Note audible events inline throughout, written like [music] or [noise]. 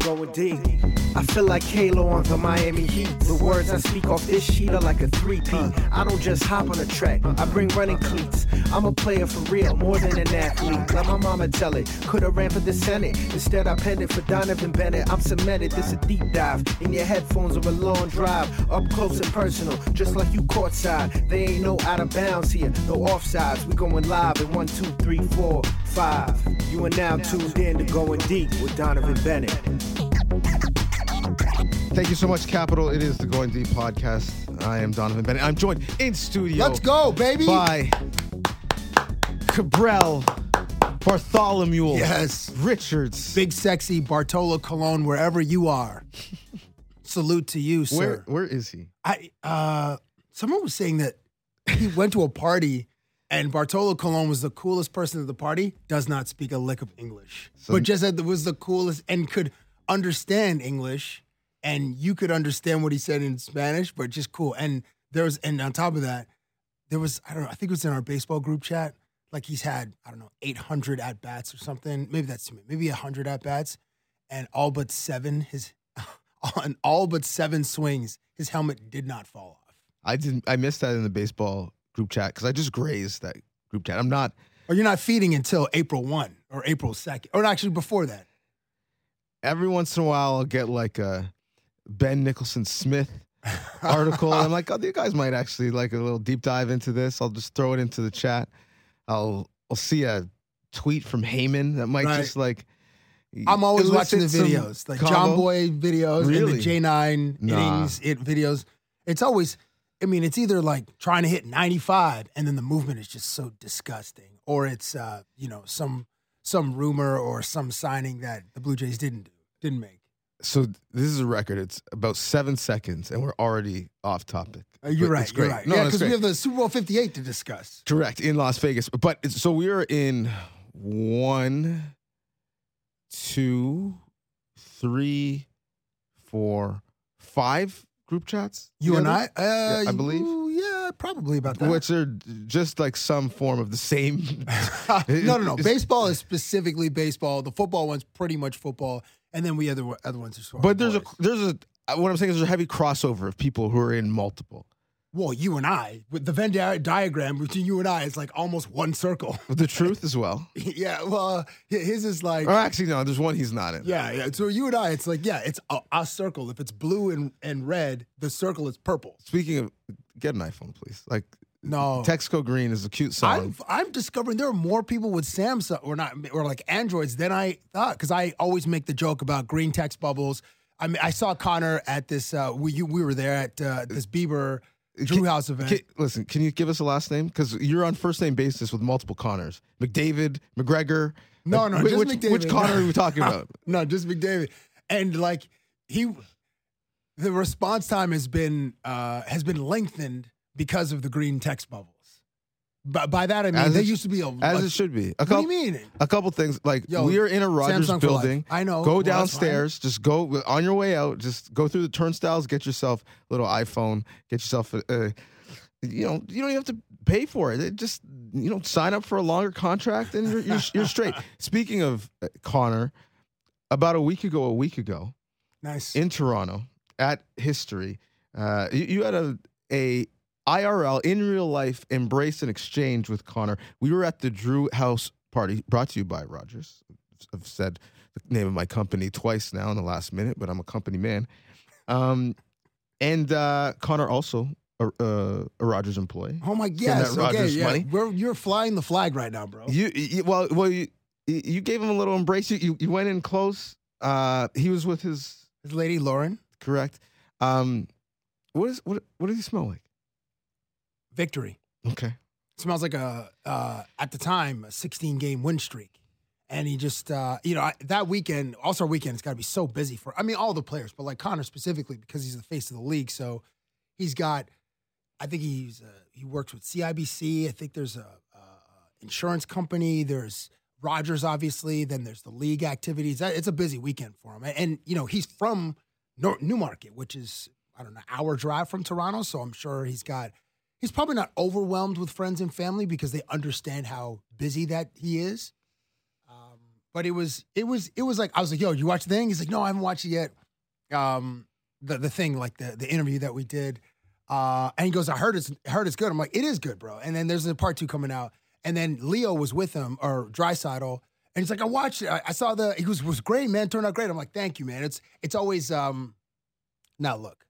going deep. I feel like Halo on the Miami Heat. The words I speak off this sheet are like a 3P. I don't just hop on a track, I bring running cleats. I'm a player for real, more than an athlete. Let my mama tell it. Could've ran for the Senate. Instead, I penned it for Donnovan Bennett. I'm cemented, this a deep dive. In your headphones or a long drive. Up close and personal, just like you courtside. They ain't no out of bounds here, no offsides. We going live in one, two, three, four, five. You are now tuned in to Going Deep with Donnovan Bennett. Thank you so much, Capital. It is the Going Deep podcast. I am Donnovan Bennett. I'm joined in studio. Let's go, baby. By Cabral, Bartholomew, Yes. Richards. Big sexy Bartolo Colon, wherever you are. Salute to you, sir. Where where is he? I uh someone was saying that he went to a party and Bartolo Colon was the coolest person at the party, does not speak a lick of English. So- but just that was the coolest and could understand English and you could understand what he said in Spanish, but just cool. And there was and on top of that, there was I don't know, I think it was in our baseball group chat. Like he's had, I don't know, 800 at bats or something. Maybe that's too many. Maybe 100 at bats. And all but seven, his, [laughs] on all but seven swings, his helmet did not fall off. I didn't. I missed that in the baseball group chat because I just grazed that group chat. I'm not. Or you're not feeding until April 1 or April 2nd. Or actually before that. Every once in a while, I'll get like a Ben Nicholson Smith [laughs] article. and I'm like, oh, you guys might actually like a little deep dive into this. I'll just throw it into the chat. I'll I'll see a tweet from Heyman that might Right. just like. I'm always watching the videos, like combo. John Boy videos Really? and the J9 Nah. innings it videos. It's always, I mean, it's either like trying to hit 95 and then the movement is just so disgusting, or it's uh, you know some some rumor or some signing that the Blue Jays didn't do, didn't make. So this is a record. It's about seven seconds, and we're already off topic. Uh, you're right. You're right. No, yeah, because we have the Super Bowl 58 to discuss. Correct in Las Vegas, but it's, so we are in one, two, three, four, five group chats. You and? I, uh, Yeah, I believe. you- yeah, probably about that. which are just like some form of the same. [laughs] [laughs] no, no, no. Baseball is specifically baseball. The football one's pretty much football, and then we other other ones are. sort of But there's a there's a what I'm saying is there's a heavy crossover of people who are in multiple. well, you and I with the Venn di- diagram between you and I is like almost one circle. [laughs] The truth [laughs] as well. yeah, well, uh, his is like Or actually, no, there's one he's not in. yeah, yeah. So you and I, it's like yeah, it's a, a circle. If it's blue and and red, the circle is purple. Speaking of, get an iPhone, please. Like No, Texco Green is a cute song. I'm I'm discovering there are more people with Samsung or not or like Androids than I thought because I always make the joke about green text bubbles. I mean, I saw Connor at this. Uh, we you, we were there at uh, this Bieber Drew Can- House event. Can- listen, can you give us a last name? Because you're on first name basis with multiple Connors. McDavid, McGregor. No, Like, no, whi- just which, McDavid. Which Connor are we talking about? [laughs] no, just McDavid. And like he, the response time has been uh, has been lengthened because of the green text bubbles. But by that I mean As there it- used to be a. As a- it should be. A What do couple, you mean? A couple things like Yo, we are in a Rogers Samsung building. I know. Go Well, downstairs. Just go on your way out. Just go through the turnstiles. Get yourself a little iPhone. Get yourself a. a you know, you don't even have to pay for it. It Just you know, sign up for a longer contract, and you're you're, you're straight. [laughs] Speaking of uh, Connor, about a week ago, a week ago, Nice. in Toronto at History, uh, you, you had a a IRL in real life embrace and exchange with Connor. We were at the Drew House party brought to you by Rogers. I've said the name of my company twice now in the last minute, but I'm a company man. Um, and uh, Connor also a, a, a Rogers employee. Oh my yes, okay, Rogers yeah. money. We're, you're flying the flag right now, bro. You, you well, well, you, you gave him a little embrace. You, you, you went in close. Uh, he was with his This lady Lauren, correct. Um, what is what? What does he smell like? Victory. Okay. smells like a uh, at the time a 16 game win streak. And he just uh, you know I, that weekend also weekend it's got to be so busy for i mean all the players but like connor specifically because he's the face of the league. So he's got i think he's uh, he works with cibc i think there's a, a insurance company. There's rogers obviously. Then there's the league activities. It's a busy weekend for him. And, and you know he's from newmarket which is i don't know hour drive from toronto. So i'm sure he's got he's probably not overwhelmed with friends and family because they understand how busy that he is. Um, but it was it was it was like I was like, "Yo, you watch the thing?" He's like, "No, I haven't watched it yet." Um, the the thing like the the interview that we did, uh, and he goes, "I heard it's heard it's good." I'm like, "It is good, bro." And then there's a part two coming out, and then Leo was with him or Draisaitl, and he's like, "I watched it. I, I saw the. He was was great, man. Turned out great." I'm like, "Thank you, man." It's it's always um, now look,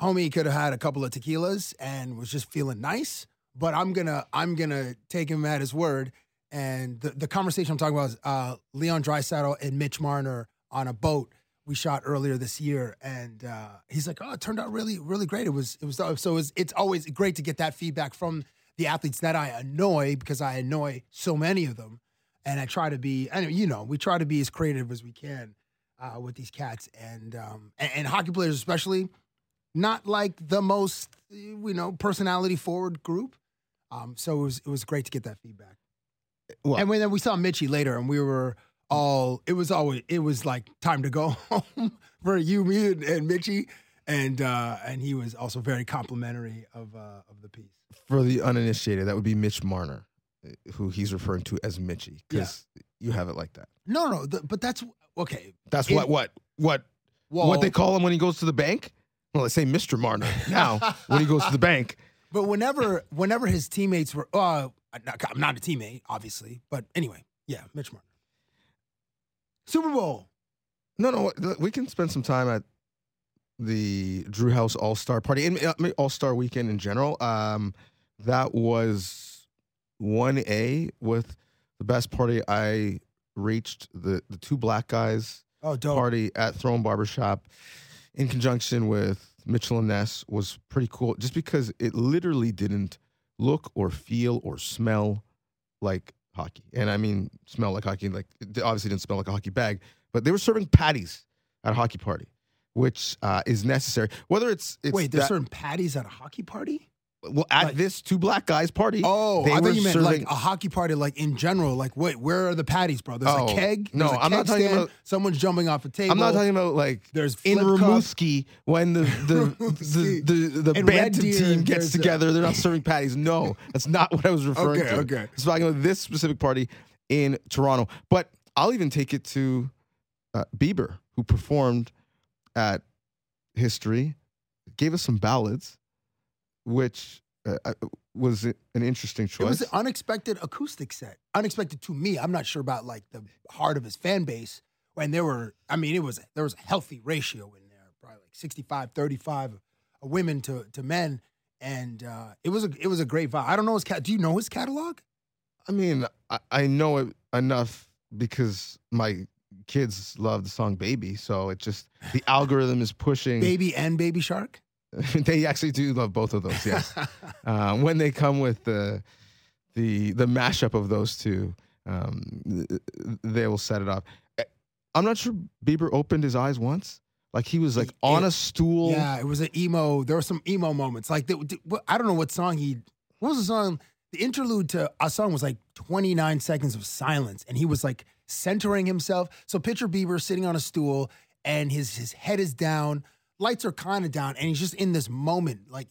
homie could have had a couple of tequilas and was just feeling nice, but I'm gonna I'm gonna take him at his word. And the, the conversation I'm talking about is uh, Leon Draisaitl and Mitch Marner on a boat we shot earlier this year, and uh, he's like, "Oh, it turned out really, really great. It was, it was so. It's, it's always great to get that feedback from the athletes that I annoy because I annoy so many of them, and I try to be, and you know, we try to be as creative as we can uh, with these cats, and, um, and and hockey players especially, not like the most, you know, personality forward group. Um, so it was, it was great to get that feedback. Well, And when then we saw Mitchie later, and we were all it was always it was like time to go [laughs] home for you, me, and, and Mitchie, and uh, and he was also very complimentary of uh, of the piece. for the uninitiated, that would be Mitch Marner, uh, who he's referring to as Mitchie, because you have it like that. No, no, the, but that's okay. That's It- what what what Well, what they call him when he goes to the bank. Well, they say Mr. Marner now when he goes to the bank. [laughs] But whenever whenever his teammates were, uh, I'm not, a teammate, obviously, but anyway, yeah, Mitch Martin. Super Bowl. No, no, we can spend some time at the Drew House All Star Party and All Star Weekend in general. Um, that was one A with the best party I reached. The the two black guys Oh, dope. party at Throne Barbershop in conjunction with Mitchell and Ness was pretty cool just because it literally didn't look or feel or smell like hockey. And I mean, smell like hockey, like it obviously didn't smell like a hockey bag, but they were serving patties at a hockey party, which uh, is necessary. Whether it's, it's Wait, there's that- certain patties at a hockey party? Well, at like- this two black guys party. Oh, they I were thought you meant serving- like a hockey party, like in general. Like, wait, where are the patties, bro? There's Oh, a keg. no, I'm not talking stand, about- someone's jumping off a table. I'm not talking about like There's in. Rimouski when the the [laughs] the, the, the Red Bantam Deer, team gets there's a- together. They're not serving patties. No, that's not what I was [laughs] referring Okay, to. okay. I was talking about this specific party in Toronto. But I'll even take it to uh, Bieber, who performed at History, gave us some ballads, which uh, uh, was an interesting choice. It was an unexpected acoustic set. Unexpected to me. I'm not sure about like the heart of his fan base. When there were, I mean, it was there was a healthy ratio in there, probably like 65, 35 women to to men, and uh, it was a it was a great vibe. I don't know his cat. Do you know his catalog? I mean, I, I know it enough because my kids love the song "Baby," so it just the algorithm is pushing. Baby and Baby Shark. [laughs] they actually do love both of those. Yes, uh, [laughs] when they come with the the the mashup of those two, um, they will set it off. Eh, I'm not sure Bieber opened his eyes once. Like he was like on a stool. Yeah, it was an emo. There were some emo moments. Like the, the- I don't know what song he. What was the song? The interlude to a song was like 29 seconds of silence, and he was like centering himself. So picture Bieber sitting on a stool, and his his head is down, lights are kind of down, and he's just in this moment. Like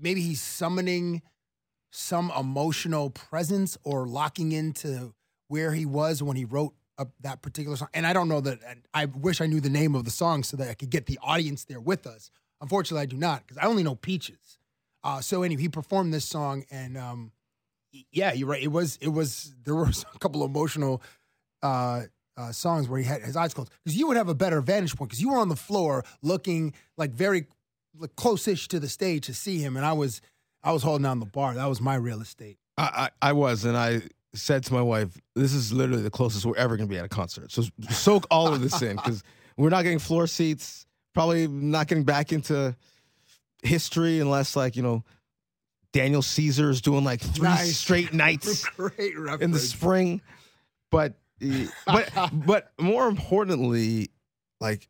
maybe he's summoning some emotional presence or locking into where he was when he wrote that particular song. And I don't know that. I wish I knew the name of the song so that I could get the audience there with us. Unfortunately, I do not because I only know Peaches. Uh, so anyway, he performed this song, and um, yeah, you're right. It was it was there were [laughs] a couple emotional uh, uh, songs where he had his eyes closed because you would have a better vantage point because you were on the floor looking like very like, close-ish to the stage to see him, and I was I was holding down the bar. That was my real estate. I, I, I was, and I said to my wife, "This is literally the closest we're ever going to be at a concert." So soak all of this in because we're not getting floor seats. Probably not getting back into history unless, like you know, Daniel Caesar's doing like three Nice. straight nights [laughs] in the spring. But [laughs] but but more importantly, like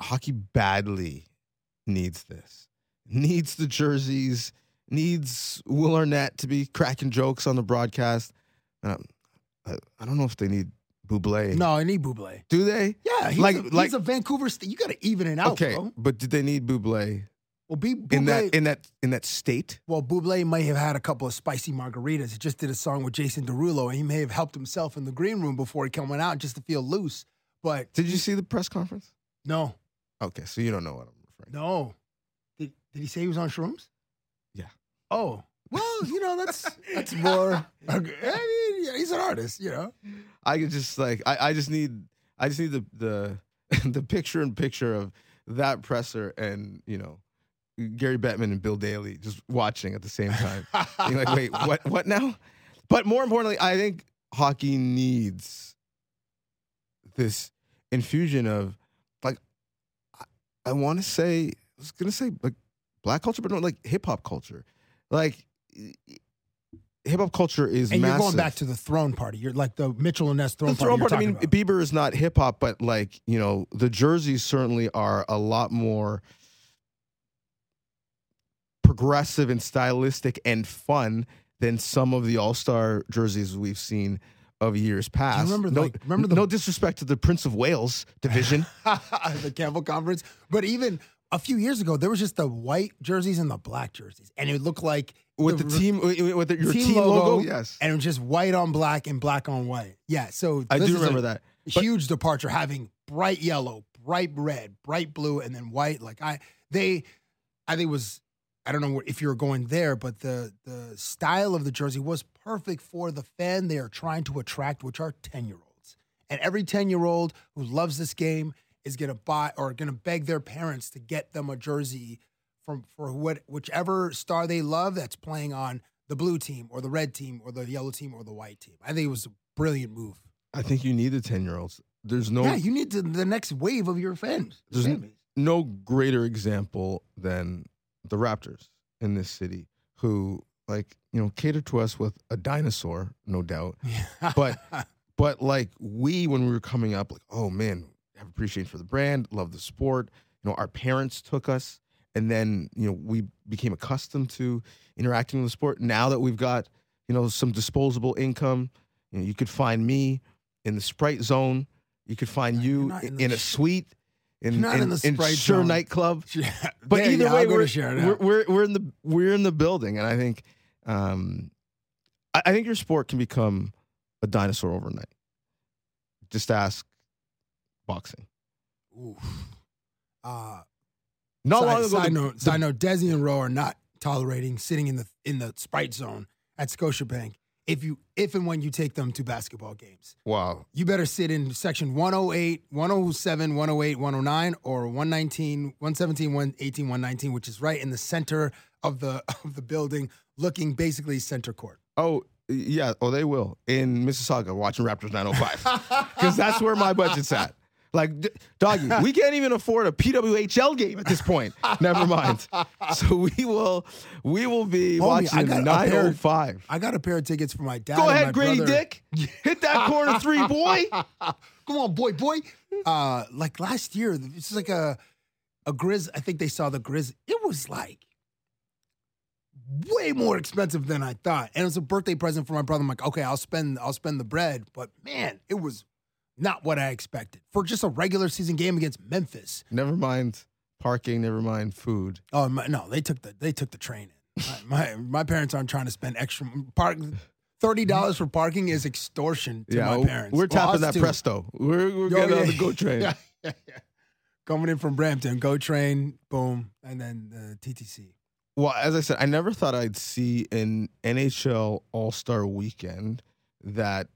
hockey badly needs this. Needs the jerseys. Needs Will Arnett to be cracking jokes on the broadcast. Um, I, I don't know if they need Buble. No, I need Buble. Do they? Yeah, he's, Like- a, he's like- a Vancouver. St- you got to even it out, okay, bro. but did they need Buble Well, B- in that in that in that state. well, Buble may have had a couple of spicy margaritas. He just did a song with Jason Derulo, and he may have helped himself in the green room before he coming out just to feel loose. But Did you see the press conference? no, Okay, so you don't know what I'm referring. to. no. Did, did he say he was on shrooms? Yeah. Oh, well, you know that's [laughs] that's more. Okay. I mean, yeah, he's an artist, you know. I could just like I, I just need I just need the the [laughs] the picture in picture of that presser and you know Gary Bettman and Bill Daly just watching at the same time. [laughs] You're like, wait, what? What now? But more importantly, I think hockey needs this infusion of like I, I want to say I was gonna say like black culture, but no, like hip hop culture. Like hip hop culture is and massive. you're going back to the throne party. You're like the Mitchell and Ness throne the party. throne you're. I mean, about. Bieber is not hip hop, but like you know, the jerseys certainly are a lot more progressive and stylistic and fun than some of the All Star jerseys we've seen of years past. remember, no, like, remember the- no disrespect to the Prince of Wales division. [laughs] the Campbell Conference. But even a few years ago, there was just the white jerseys and the black jerseys, and it looked like with the, team with the, your team team, logo, logo, yes, and it was just white on black and black on white. Yeah, so I this do is remember a that. But- huge departure having bright yellow, bright red, bright blue, and then white. Like I, they, I think it was. I don't know if you were going there, but the the style of the jersey was perfect for the fan they are trying to attract, which are ten year olds. And every ten year old who loves this game is gonna buy or gonna beg their parents to get them a jersey from for what whichever star they love that's playing on the blue team or the red team or the yellow team or the white team. I think it was a brilliant move. I think you need the ten year olds. There's no Yeah, you need to, the next wave of your fans. There's no greater example than the Raptors in this city, who like you know cater to us with a dinosaur, no doubt. Yeah. But [laughs] but like we when we were coming up, like oh man, have appreciation for the brand, love the sport. You know, our parents took us, and then you know we became accustomed to interacting with the sport. Now that we've got you know some disposable income, you know, you could find me in the Sprite Zone. You could find You're you in in, in a sh- [laughs] suite. In, not in the Sprite Sure Zone. nightclub, [laughs] Yeah, but there, either yeah, way, we're, we're, we're we're in the we're in the building, and I think um, I, I think your sport can become a dinosaur overnight. Just ask boxing. Oof. Uh, Not side, long ago, side the- note, the- side note, Desi and Roe are not tolerating sitting in the in the Sprite zone at Scotiabank. If you if and when you take them to basketball games, wow, you better sit in section 108, 107, 108, 109, or 119, 117, 118, 119, which is right in the center of the [laughs] of the building, looking basically center court. oh yeah, oh they will. In Mississauga watching Raptors 905 because [laughs] that's where my budget's at. Like, d- doggy, we [laughs] can't even afford a PWHL game at this point. Never mind. [laughs] So we will, we will be Homie, I watching got a nine pair- oh five. I got a pair of tickets for my dad. Go and my ahead, Grady brother. Dick. Hit that corner three, [laughs] boy. Come on, boy, boy. Uh, like last year, it's like a a Grizz. I think they saw the Grizz. It was like way more expensive than I thought, and it was a birthday present for my brother. I'm like, okay, I'll spend I'll spend the bread, but man, it was not what I expected for just a regular season game against Memphis. Never mind parking. Never mind food. Oh my, no, they took the they took the train in. My, my my parents aren't trying to spend extra park. Thirty dollars for parking is extortion to my parents. we're tapping us that too. presto. We're, we're Yo, getting on yeah, the go [laughs] train. Yeah, yeah, yeah. Coming in from Brampton, go train, boom, and then the TTC. Well, as I said, I never thought I'd see an NHL All Star Weekend that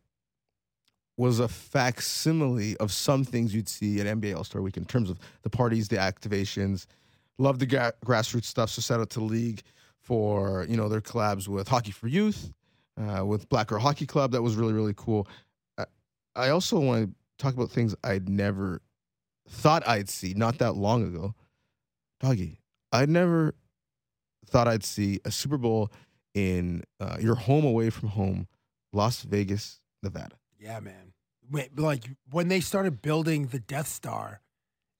was a facsimile of some things you'd see at NBA All Star Week in terms of the parties, the activations. Love the gra- grassroots stuff. So shout out to League for you know their collabs with Hockey for Youth, uh, with Black Girl Hockey Club. That was really really cool. I, I also want to talk about things I'd never thought I'd see not that long ago. Doggy, I'd never thought I'd see a Super Bowl in uh, your home away from home, Las Vegas, Nevada. Yeah, man. Wait, like when they started building the Death Star,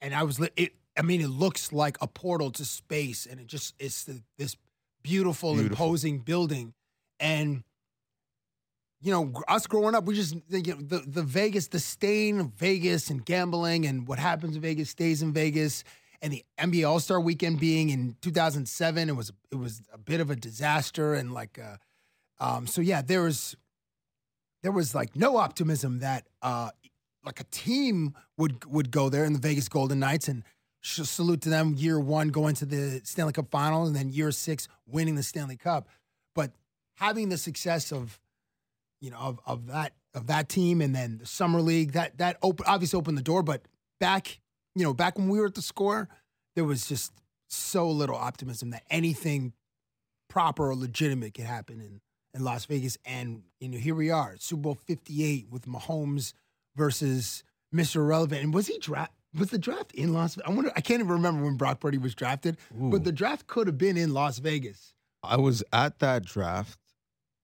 and I was li- it. I mean, it looks like a portal to space, and it just it's the, this beautiful, Beautiful. imposing building, and you know, us growing up, we just think you know, the the Vegas, the stain of Vegas and gambling, and what happens in Vegas stays in Vegas. and the NBA All Star Weekend being in 2007, it was it was a bit of a disaster, and like, uh, um, so yeah, there was there was like no optimism that uh, like a team would would go there in the Vegas Golden Knights and salute to them year one going to the Stanley Cup final and then year six winning the Stanley Cup, but having the success of you know of, of that of that team and then the summer league that that open obviously opened the door, but back you know back when we were at the score, there was just so little optimism that anything proper or legitimate could happen in in Las Vegas. And you know, here we are, Super Bowl Fifty Eight with Mahomes versus Mr. Irrelevant. And was he draft? Was the draft in Las? Vegas? I wonder. I can't even remember when Brock Purdy was drafted, but the draft could have been in Las Vegas. I was at that draft,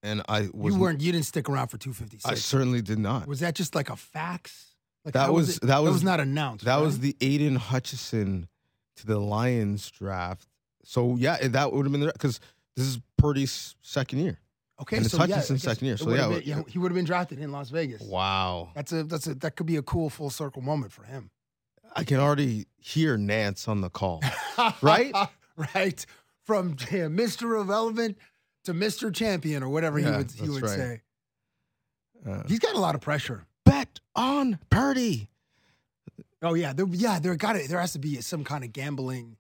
and I was you weren't. You didn't stick around for two fifty I certainly did not. Was that just like a fax? Like That how was- it- that was- not announced. That was the Aidan Hutchinson to the Lions draft. So yeah, that would have been because this is Purdy's second year. Okay. and so yeah, Hutchinson's guess second year, so yeah, been- yeah, he would have been drafted in Las Vegas. Wow, That's a that's a that could be a cool full circle moment for him. I can already hear Nantz on the call. [laughs] Right? right. From yeah, Mr. Irrelevant to Mr. Champion or whatever he would he would right. say. Uh, He's got a lot of pressure. bet on Purdy. Oh yeah, there, yeah. There got to there has to be some kind of gambling.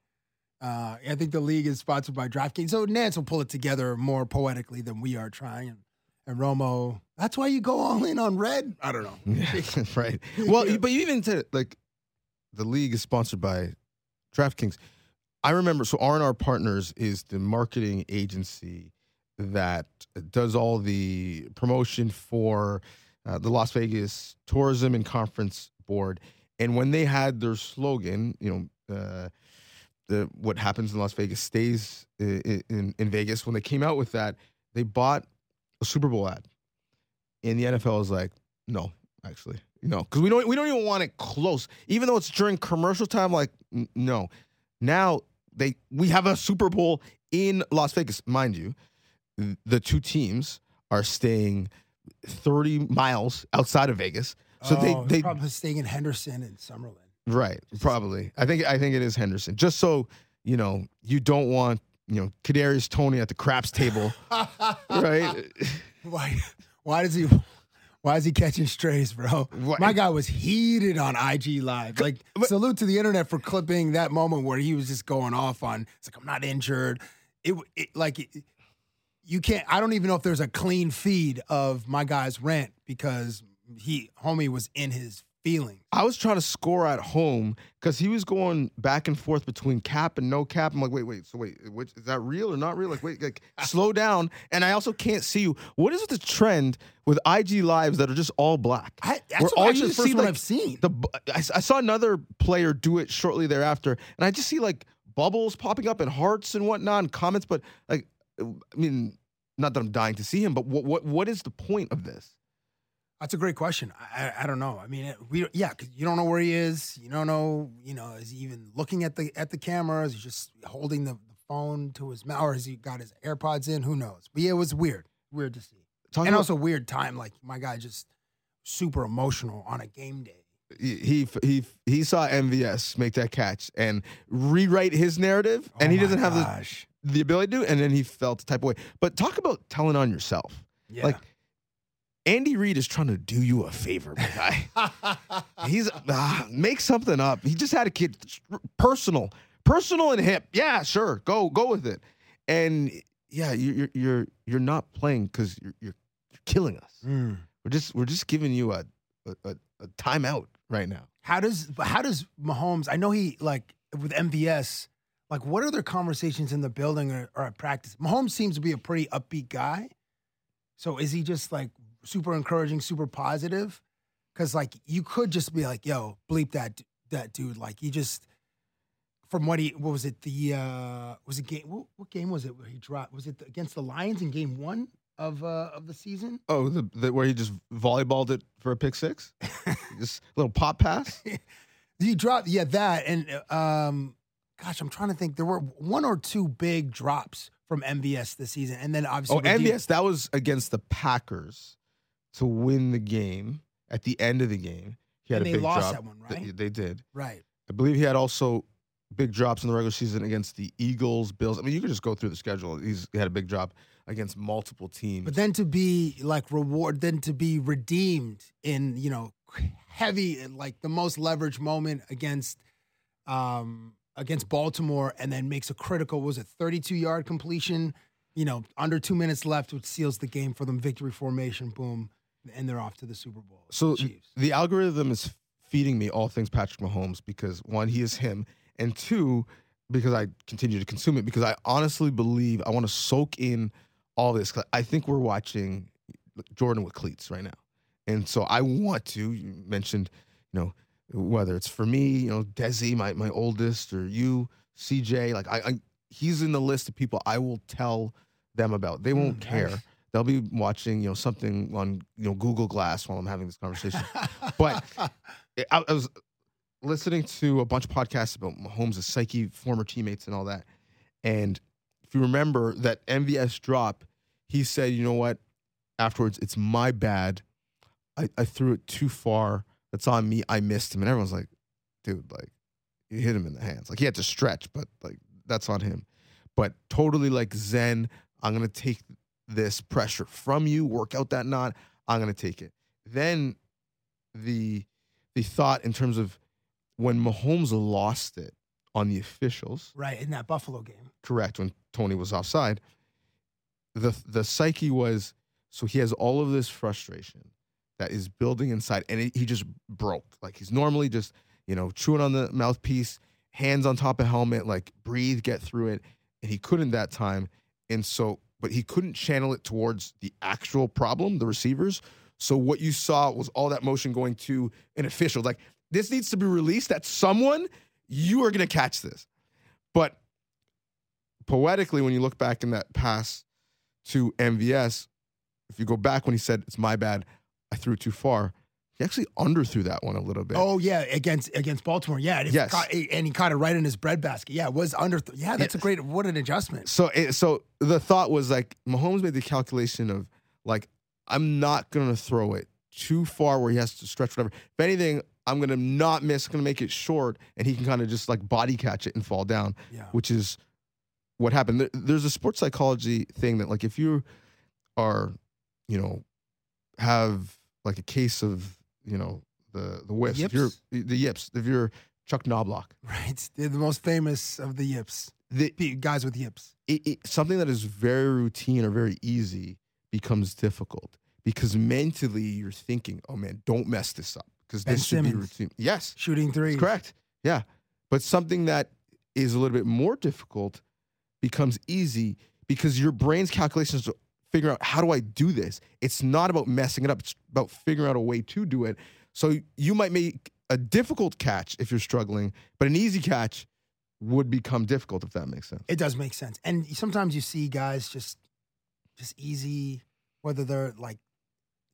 Uh, I think the league is sponsored by DraftKings, so Nantz will pull it together more poetically than we are trying. And, and Romo, that's why you go all in on red. I don't know. Yeah, [laughs] [laughs] right. Well, but you even said like the league is sponsored by DraftKings. I remember. So R and R Partners is the marketing agency that does all the promotion for uh, the Las Vegas Tourism and Conference Board. And when they had their slogan, you know, uh, the what happens in Las Vegas stays in, in in Vegas. When they came out with that, they bought a Super Bowl ad, and the NFL was like, no, actually, no, because we don't we don't even want it close, even though it's during commercial time. Like, n- no, now they we have a Super Bowl in Las Vegas, mind you. The two teams are staying thirty miles outside of Vegas, so oh, they they probably staying in Henderson and Summerlin. Right, probably. I think I think it is Henderson. Just so you know, you don't want you know Kadarius Toney at the craps table, [laughs] right? [laughs] Why? Why does he? Why is he catching strays, bro? Why- My guy was heated on IG Live. Like, but- salute to the internet for clipping that moment where he was just going off on. It's like I'm not injured. It, it like it, you can't. I don't even know if there's a clean feed of my guy's rant because he homie was in his feelings. I was trying to score at home because he was going back and forth between cap and no cap. I'm like, wait, wait, so wait, which, is that real or not real? Like, wait, like, [laughs] slow down. And I also can't see you. What is the trend with IG lives that are just all black? I, that's Where what, all actually you the first see, like, I've seen. The I, I saw another player do it shortly thereafter, and I just see like bubbles popping up and hearts and whatnot and comments. But like, I mean, not that I'm dying to see him, but what what what is the point of this? That's a great question. I, I, I don't know. I mean, we yeah, you don't know where he is. You don't know. You know, is he even looking at the at the camera? Is he just holding the, the phone to his mouth, or has he got his AirPods in? Who knows? But yeah, it was weird. Weird to see, Talking and about- also weird time. Like my guy just super emotional on a game day. he he he saw MVS make that catch and rewrite his narrative, and Oh he doesn't have the, the ability to, and then he felt the type of way. But talk about telling on yourself. Yeah. Like Andy Reid is trying to do you a favor, my guy. [laughs] He's ah, make something up. He just had a kid, personal, personal and hip. Yeah, sure, go go with it. And yeah, you- you're you're you're not playing because you're, you're killing us. Mm. We're just we're just giving you a a, a, a timeout right now. How does how does Mahomes? I know he like with MVS. Like, what are their conversations in the building or, or at practice? Mahomes seems to be a pretty upbeat guy. So is he just like super encouraging, super positive? Because like you could just be like, "Yo, bleep that that dude." Like he just from what he what was it the uh was it game what, what game was it where he dropped was it against the Lions in game one of uh of the season? Oh, the, the where he just volleyballed it for a pick six, [laughs] just a little pop pass. He dropped, yeah, that and um, gosh, I'm trying to think. There were one or two big drops from MVS this season, and then obviously Oh, the- MVS, that was against the Packers to win the game. At the end of the game, he had And a they big lost drop. that one, They- right? They, did. right? I believe he had also big drops in the regular season against the Eagles, Bills. I mean, you could just go through the schedule. He's he had a big drop against multiple teams. But then to be like reward, then to be redeemed in you know heavy like the most leveraged moment against um against Baltimore, and then makes a critical was it 32 yard completion, you know, under two minutes left, which seals the game for them. Victory formation, boom, and they're off to the Super Bowl. So Chiefs. the algorithm is feeding me all things Patrick Mahomes because one, he is him, and two, because I continue to consume it because I honestly believe I want to soak in all this. 'Cause I think we're watching Jordan with cleats right now, and so I want to. You mentioned, you know, whether it's for me, you know, Desi, my my oldest, or you, CJ. Like I, I he's in the list of people I will tell them about. They won't Mm, care. nice. They'll be watching, you know, something on you know Google Glass while I'm having this conversation. [laughs] but I, I was listening to a bunch of podcasts about Mahomes' psyche, former teammates, and all that. And if you remember that MVS drop, he said, "You know what? Afterwards, it's my bad. I, I threw it too far. That's on me. I missed him." And everyone's like, "Dude, like you hit him in the hands. Like he had to stretch, but like that's on him." But totally like Zen. I'm gonna take this pressure from you. Work out that knot. I'm gonna take it. Then the the thought in terms of when Mahomes lost it on the officials, right in that Buffalo game. correct, when Toney was offside, the the psyche was so he has all of this frustration that is building inside, and it, he just broke. Like he's normally just you know chewing on the mouthpiece, hands on top of helmet, like breathe, get through it, and he couldn't that time, and so but he couldn't channel it towards the actual problem, the receivers. So what you saw was all that motion going to an official. Like this needs to be released. That someone you are going to catch this, but poetically, when you look back in that pass to MVS, if you go back when he said, It's my bad, I threw too far, he actually underthrew that one a little bit. Oh yeah, against against Baltimore. Yeah, and, Yes. caught- and he caught it right in his breadbasket. Yeah, it was under. yeah, that's a great. What an adjustment. So, it, so the thought was like, Mahomes made the calculation of like, I'm not going to throw it too far where he has to stretch whatever. If anything, I'm going to not miss, I'm going to make it short, and he can kind of just like body catch it and fall down. Yeah. which is what happened. There- There's a sports psychology thing that, like, if you are, you know, have like a case of, you know, the the whiffs, if you're the yips, if you're Chuck Knobloch, [laughs] Right. They're the most famous of the yips. the, Guys with yips. it, it, something that is very routine or very easy becomes difficult because mentally you're thinking, oh man, don't mess this up because this should be routine. Yes, Shooting three. Correct. Yeah. But something that is a little bit more difficult becomes easy because your brain's calculations figure out how do I do this? It's not about messing it up. It's about figuring out a way to do it. So you might make a difficult catch if you're struggling, but an easy catch would become difficult if that makes sense. It does make sense. And sometimes you see guys just just easy, whether they're like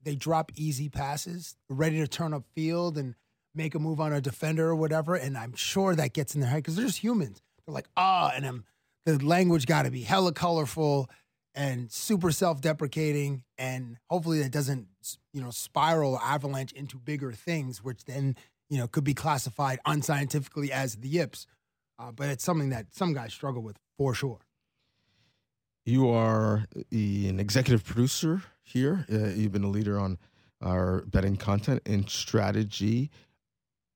they drop easy passes, ready to turn up field and make a move on a defender or whatever. And I'm sure that gets in their head because they're just humans. They're like, ah, and I'm, the language got to be hella colorful and super self-deprecating, and hopefully that doesn't, you know, spiral avalanche into bigger things, which then you know could be classified unscientifically as the yips. Uh, but it's something that some guys struggle with for sure. You are an executive producer here. Uh, you've been a leader on our betting content and strategy.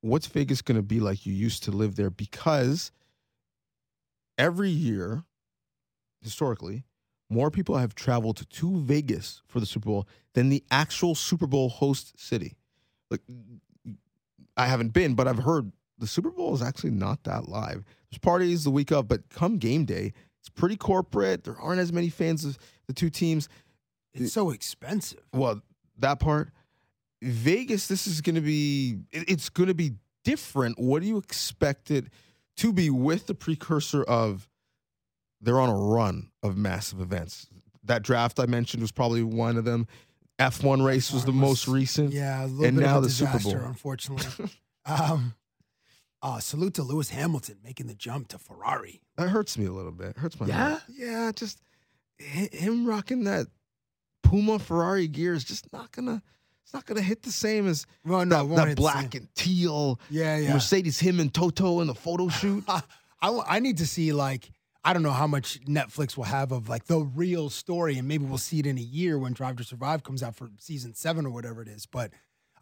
What's Vegas going to be like? You used to live there because every year, historically, more people have traveled to Vegas for the Super Bowl than the actual Super Bowl host city. Like, I haven't been, but I've heard the Super Bowl is actually not that live. There's parties the week of, but come game day, it's pretty corporate. There aren't as many fans of the two teams. It's so expensive. Well, that part. Vegas, this is going to be, it's going to be different. What do you expect it to be with the precursor of they're on a run of massive events? That draft I mentioned was probably one of them. F1 race was the most recent. Yeah, a little And bit now of a the Super Bowl. unfortunately. [laughs] um, uh, salute to Lewis Hamilton making the jump to Ferrari. That hurts me a little bit. hurts my Yeah? heart. Yeah, just him rocking that Puma Ferrari gear is just not gonna. It's not gonna hit the same as Well, no, that, that the black and teal Yeah, yeah. Mercedes. Him and Toto in the photo shoot. [laughs] I I need to see like I don't know how much Netflix will have of like the real story, and maybe we'll see it in a year when Drive to Survive comes out for season seven or whatever it is. But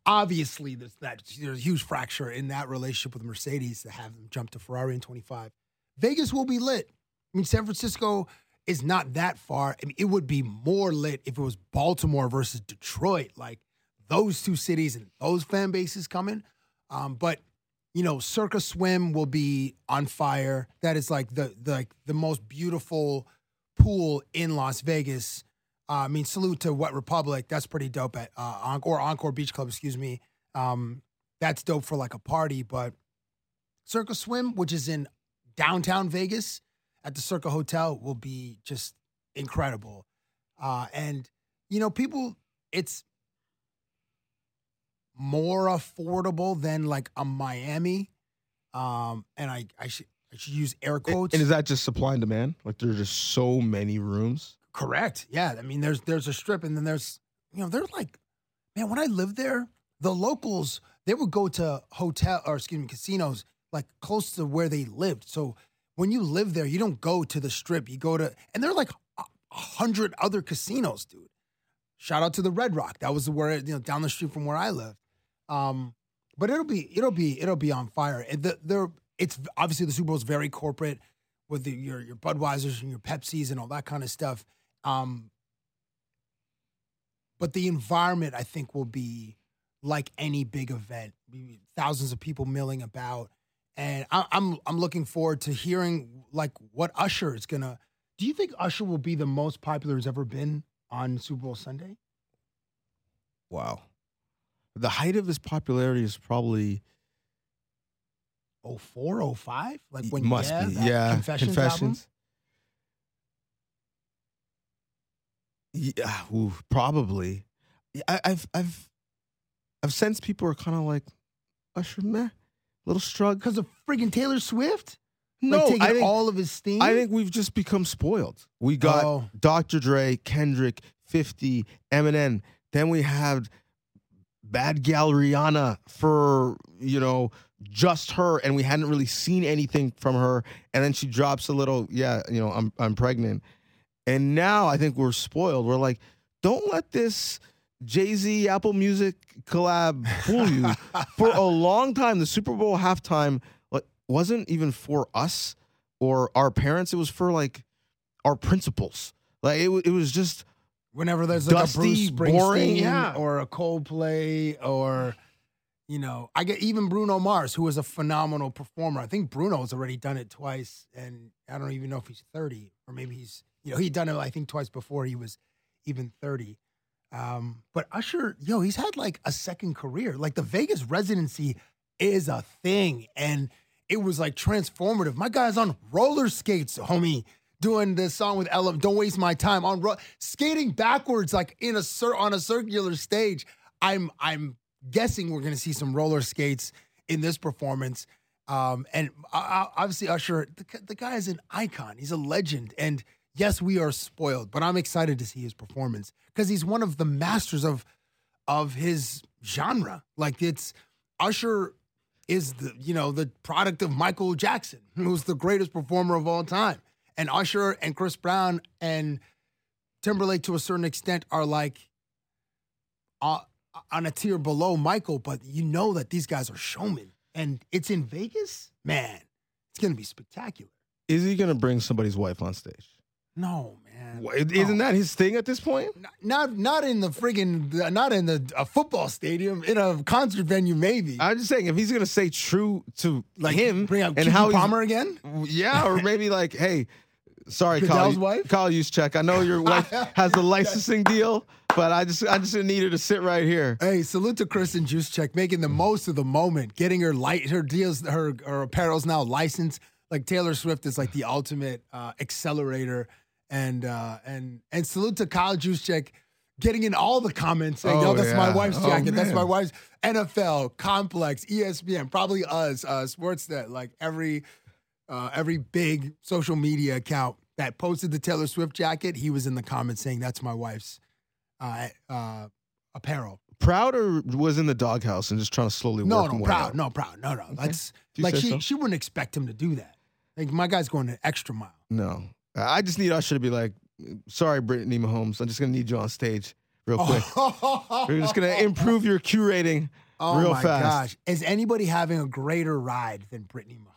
obviously, there's that there's a huge fracture in that relationship with Mercedes to have them jump to Ferrari in 25. Vegas will be lit. I mean, San Francisco is not that far. I mean, it would be more lit if it was Baltimore versus Detroit. Like those two cities and those fan bases coming. Um, but you know, Circa Swim will be on fire. That is like the the like the most beautiful pool in Las Vegas. Uh, I mean, salute to Wet Republic. That's pretty dope at uh, Encore Encore Beach Club. Excuse me. Um, that's dope for like a party. But Circa Swim, which is in downtown Vegas at the Circa Hotel, will be just incredible. Uh, and you know, people, it's more affordable than like a Miami. Um, and I, I should I should use air quotes. And is that just supply and demand? Like there's just so many rooms. Correct. Yeah. I mean, there's there's a strip, and then there's you know there's like, man, when I lived there, the locals they would go to hotel or excuse me casinos like close to where they lived. So when you live there, you don't go to the strip. You go to and there are like a a hundred other casinos, dude. Shout out to the Red Rock. That was where you know down the street from where I lived. Um, but it'll be it'll be it'll be on fire. The, it's obviously the Super Bowl is very corporate with the, your your Budweisers and your Pepsis and all that kind of stuff. Um, but the environment, I think, will be like any big event, thousands of people milling about, and I, I'm I'm looking forward to hearing like what Usher is gonna. Do you think Usher will be the most popular he's ever been on Super Bowl Sunday? Wow. The height of his popularity is probably Oh four, oh five, like when must yeah, be yeah Confessions, album? Yeah, ooh, probably. I, I've I've I've sensed people are kind of like Usher, meh, little strug. because of friggin' Taylor Swift. No, like taking I think, all of his steam. I think we've just become spoiled. We got Oh. Dr. Dre, Kendrick, 50, Eminem. Then we had Bad Gal Rihanna for, you know, just her. And we hadn't really seen anything from her. And then she drops a little, yeah, you know, I'm, I'm pregnant. And now I think we're spoiled. We're like, don't let this Jay Z Apple Music collab fool you. [laughs] for a long time, the Super Bowl halftime wasn't even for us or our parents. It was for like our principals. Like it, it was just Whenever there's like Dusty, a Bruce Springsteen boring, yeah. or a Coldplay or you know, I get even Bruno Mars, who is a phenomenal performer. I think Bruno's already done it twice, and I don't even know if he's 30 or maybe he's you know he'd done it I think twice before he was even 30. Um, but Usher, yo, he's had like a second career. Like the Vegas residency is a thing, and it was like transformative. My guy's on roller skates, homie, doing this song with Ella. Don't waste my time on ro- skating backwards, like in a cir- on a circular stage. I'm I'm guessing we're gonna see some roller skates in this performance. Um, and uh, uh, obviously Usher, the, the guy is an icon. He's a legend, and yes, we are spoiled, but I'm excited to see his performance because he's one of the masters of of his genre. Like it's Usher is the you know the product of Michael Jackson, who's the greatest performer of all time, and Usher and Chris Brown and Timberlake to a certain extent are like uh, on a tier below Michael, but you know that these guys are showmen, and it's in Vegas, man. It's gonna be spectacular. is he gonna bring somebody's wife on stage? No, man. Wha- Isn't No. that his thing at this point? Not- not not in the friggin' not in the a football stadium in a concert venue maybe I'm just saying if he's gonna say true to like him bring up and Keke how Palmer again Yeah, or maybe like, hey, sorry, Goodell's Kyle, wife? Kyle Juszczyk. I know your wife [laughs] has a licensing deal, but I just I just need her to sit right here. Hey, salute to Kristen Juszczyk making the most of the moment, getting her light, her deals, her her apparel's now licensed. Like Taylor Swift is like the ultimate uh, accelerator, and uh, and and salute to Kyle Juszczyk getting in all the comments saying, Oh, "Yo, that's my yeah. wife's Oh, jacket. that's my wife's NFL, Complex, ESPN, probably us, uh, Sportsnet, like every uh, every big social media account that posted the Taylor Swift jacket. He was in the comments saying, "That's my wife's uh, uh, apparel." Proud or was in the doghouse and just trying to slowly No, work no, proud, out? no, proud, no, no. That's If like she so. she wouldn't expect him to do that. Like my guy's going an extra mile. No, I just need Usher to be like, "Sorry, Brittany Mahomes, I'm just gonna need you on stage real quick. We're just gonna improve your curating." [laughs] Oh real my fast." gosh. Is anybody having a greater ride than Brittany Mahomes?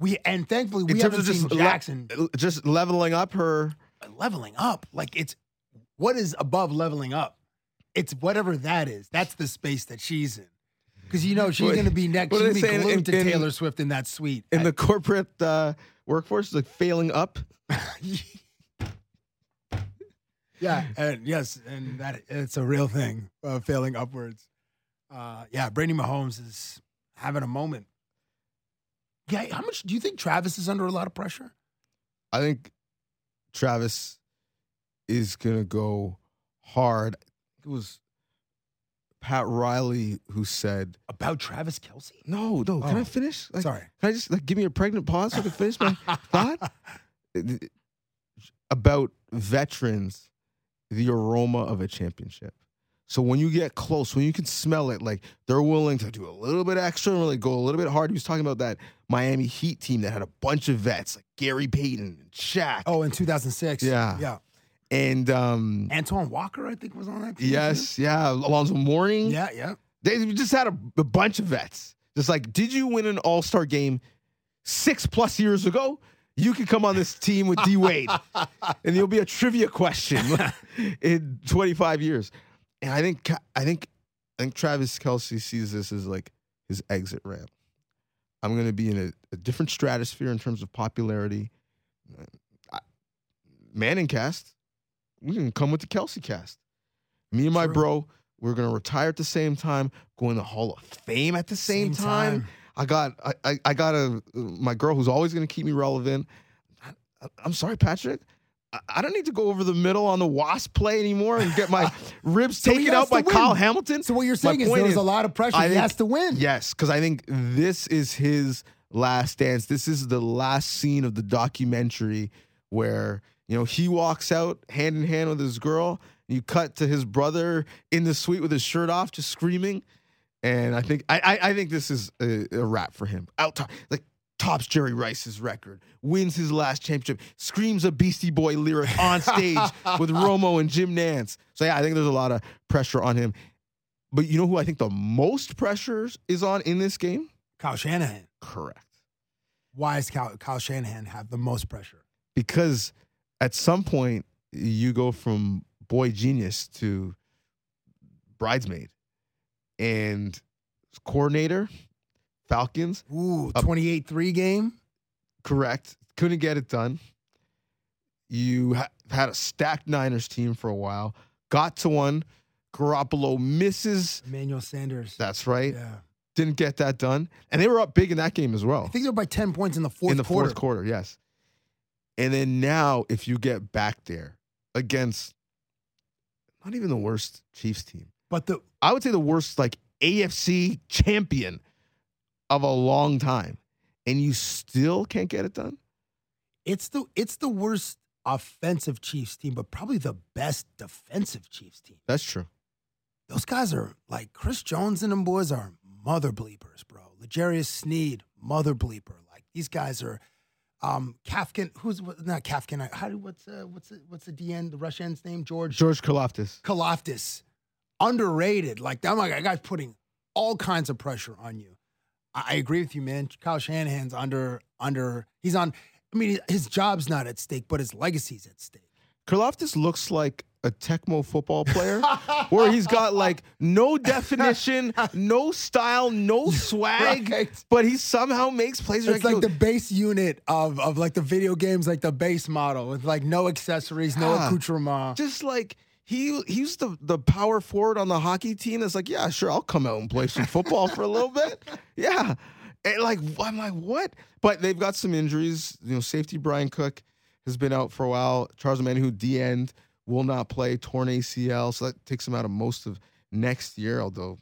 We and thankfully we haven't seen just le- Jackson just leveling up her. leveling up. Like it's what is above leveling up? It's whatever that is. That's the space that she's in. Because you know she's going to be next. She'll be glued in- to in- Taylor Swift in that suite. in the corporate uh, workforce, is like failing up. [laughs] yeah, and yes, and that it's a real thing. Uh, failing upwards. Uh, yeah, Brady Mahomes is having a moment. Yeah, how much do you think Travis is under a lot of pressure? I think Travis is gonna go hard. It was Pat Riley who said, About Travis Kelce? "No, no, can Oh, I finish? Like, Sorry. Can I just like give me a pregnant pause so I can finish my [laughs] thought about veterans? The aroma of a championship. So when you get close, when you can smell it, like they're willing to do a little bit extra, and really go a little bit hard. He was talking about that Miami Heat team that had a bunch of vets, like Gary Payton and Shaq, Oh, in 2006. Yeah. Yeah. and um, Antoine Walker, I think, was on that team. yes, yeah, Alonzo Mourning. too. Yeah, yeah. They just had a, a bunch of vets. Just like, did you win an All Star game six plus years ago? You could come on this team with D Wade, [laughs] and you'll be a trivia question [laughs] in 25 years. And I think, I think, I think Travis Kelce sees this as like his exit ramp. I'm going to be in a, a different stratosphere in terms of popularity. Uh, I, Manning cast, we can come with the Kelce cast. Me and my True. bro, we're gonna retire at the same time, go in the Hall of Fame at the same, time. I got I, I, I got a my girl who's always gonna keep me relevant. I, I'm sorry, Patrick. I, don't need to go over the middle on the wasp play anymore and get my [laughs] ribs So taken out by. Kyle Hamilton. So what you're My saying is point there's a lot of pressure. I he think- has to win. Yes, because I think this is his last dance. This is the last scene of the documentary where you know he walks out hand in hand with his girl. You cut to his brother in the suite with his shirt off, just screaming. And I think I I, I think this is a, a wrap for him. Out like tops Jerry Rice's record, wins his last championship, screams a Beastie Boy lyric on stage [laughs] with Romo and Jim Nantz. So yeah, I think there's a lot of pressure on him. But you know who I think the most pressure is on in this game? Kyle Shanahan. Correct. Why does Kyle, Kyle Shanahan have the most pressure? Because at some point you go from boy genius to bridesmaid and coordinator, Falcons, Ooh, 28-3 game. correct. Couldn't get it done. You ha- had a stacked Niners team for a while, got to one. Garoppolo misses. Emmanuel Sanders. That's right. Yeah. Didn't get that done. And they were up big in that game as well. I think they were by 10 points in the fourth in the quarter. fourth quarter, yes. And then now, if you get back there against not even the worst Chiefs team, But the I would say the worst like AFC champion of a long time, and you still can't get it done. it's the it's the worst offensive Chiefs team, but probably the best defensive Chiefs team. That's true. Those guys are like Chris Jones and them boys are mother bleepers, bro. L'Jarius Sneed, mother bleeper. Like these guys are um Kafkin, who's not Kafkin. How do what's uh, what's the, what's the DN, the rush end's name? George George Karlaftis. Karlaftis. Underrated. Like that guy's putting all kinds of pressure on you. I, agree with you, man. Kyle Shanahan's under under he's on I mean, his job's not at stake, but his legacy's at stake. Karlaftis looks like a Tecmo football player [laughs] where he's got like no definition, [laughs] no style, no swag, Right. but he somehow makes plays. It's like like the base unit of of like the video games, like the base model with like no accessories, no Yeah. accoutrement. just like he he's the the power forward on the hockey team that's like, yeah, sure, I'll come out and play some football for a little bit. [laughs] Yeah. And like I'm like, what? But they've got some injuries. You know, safety Bryan Cook has been out for a while. Charles Omenihu, D end, will not play, torn ACL. So that takes him out of most of next year, although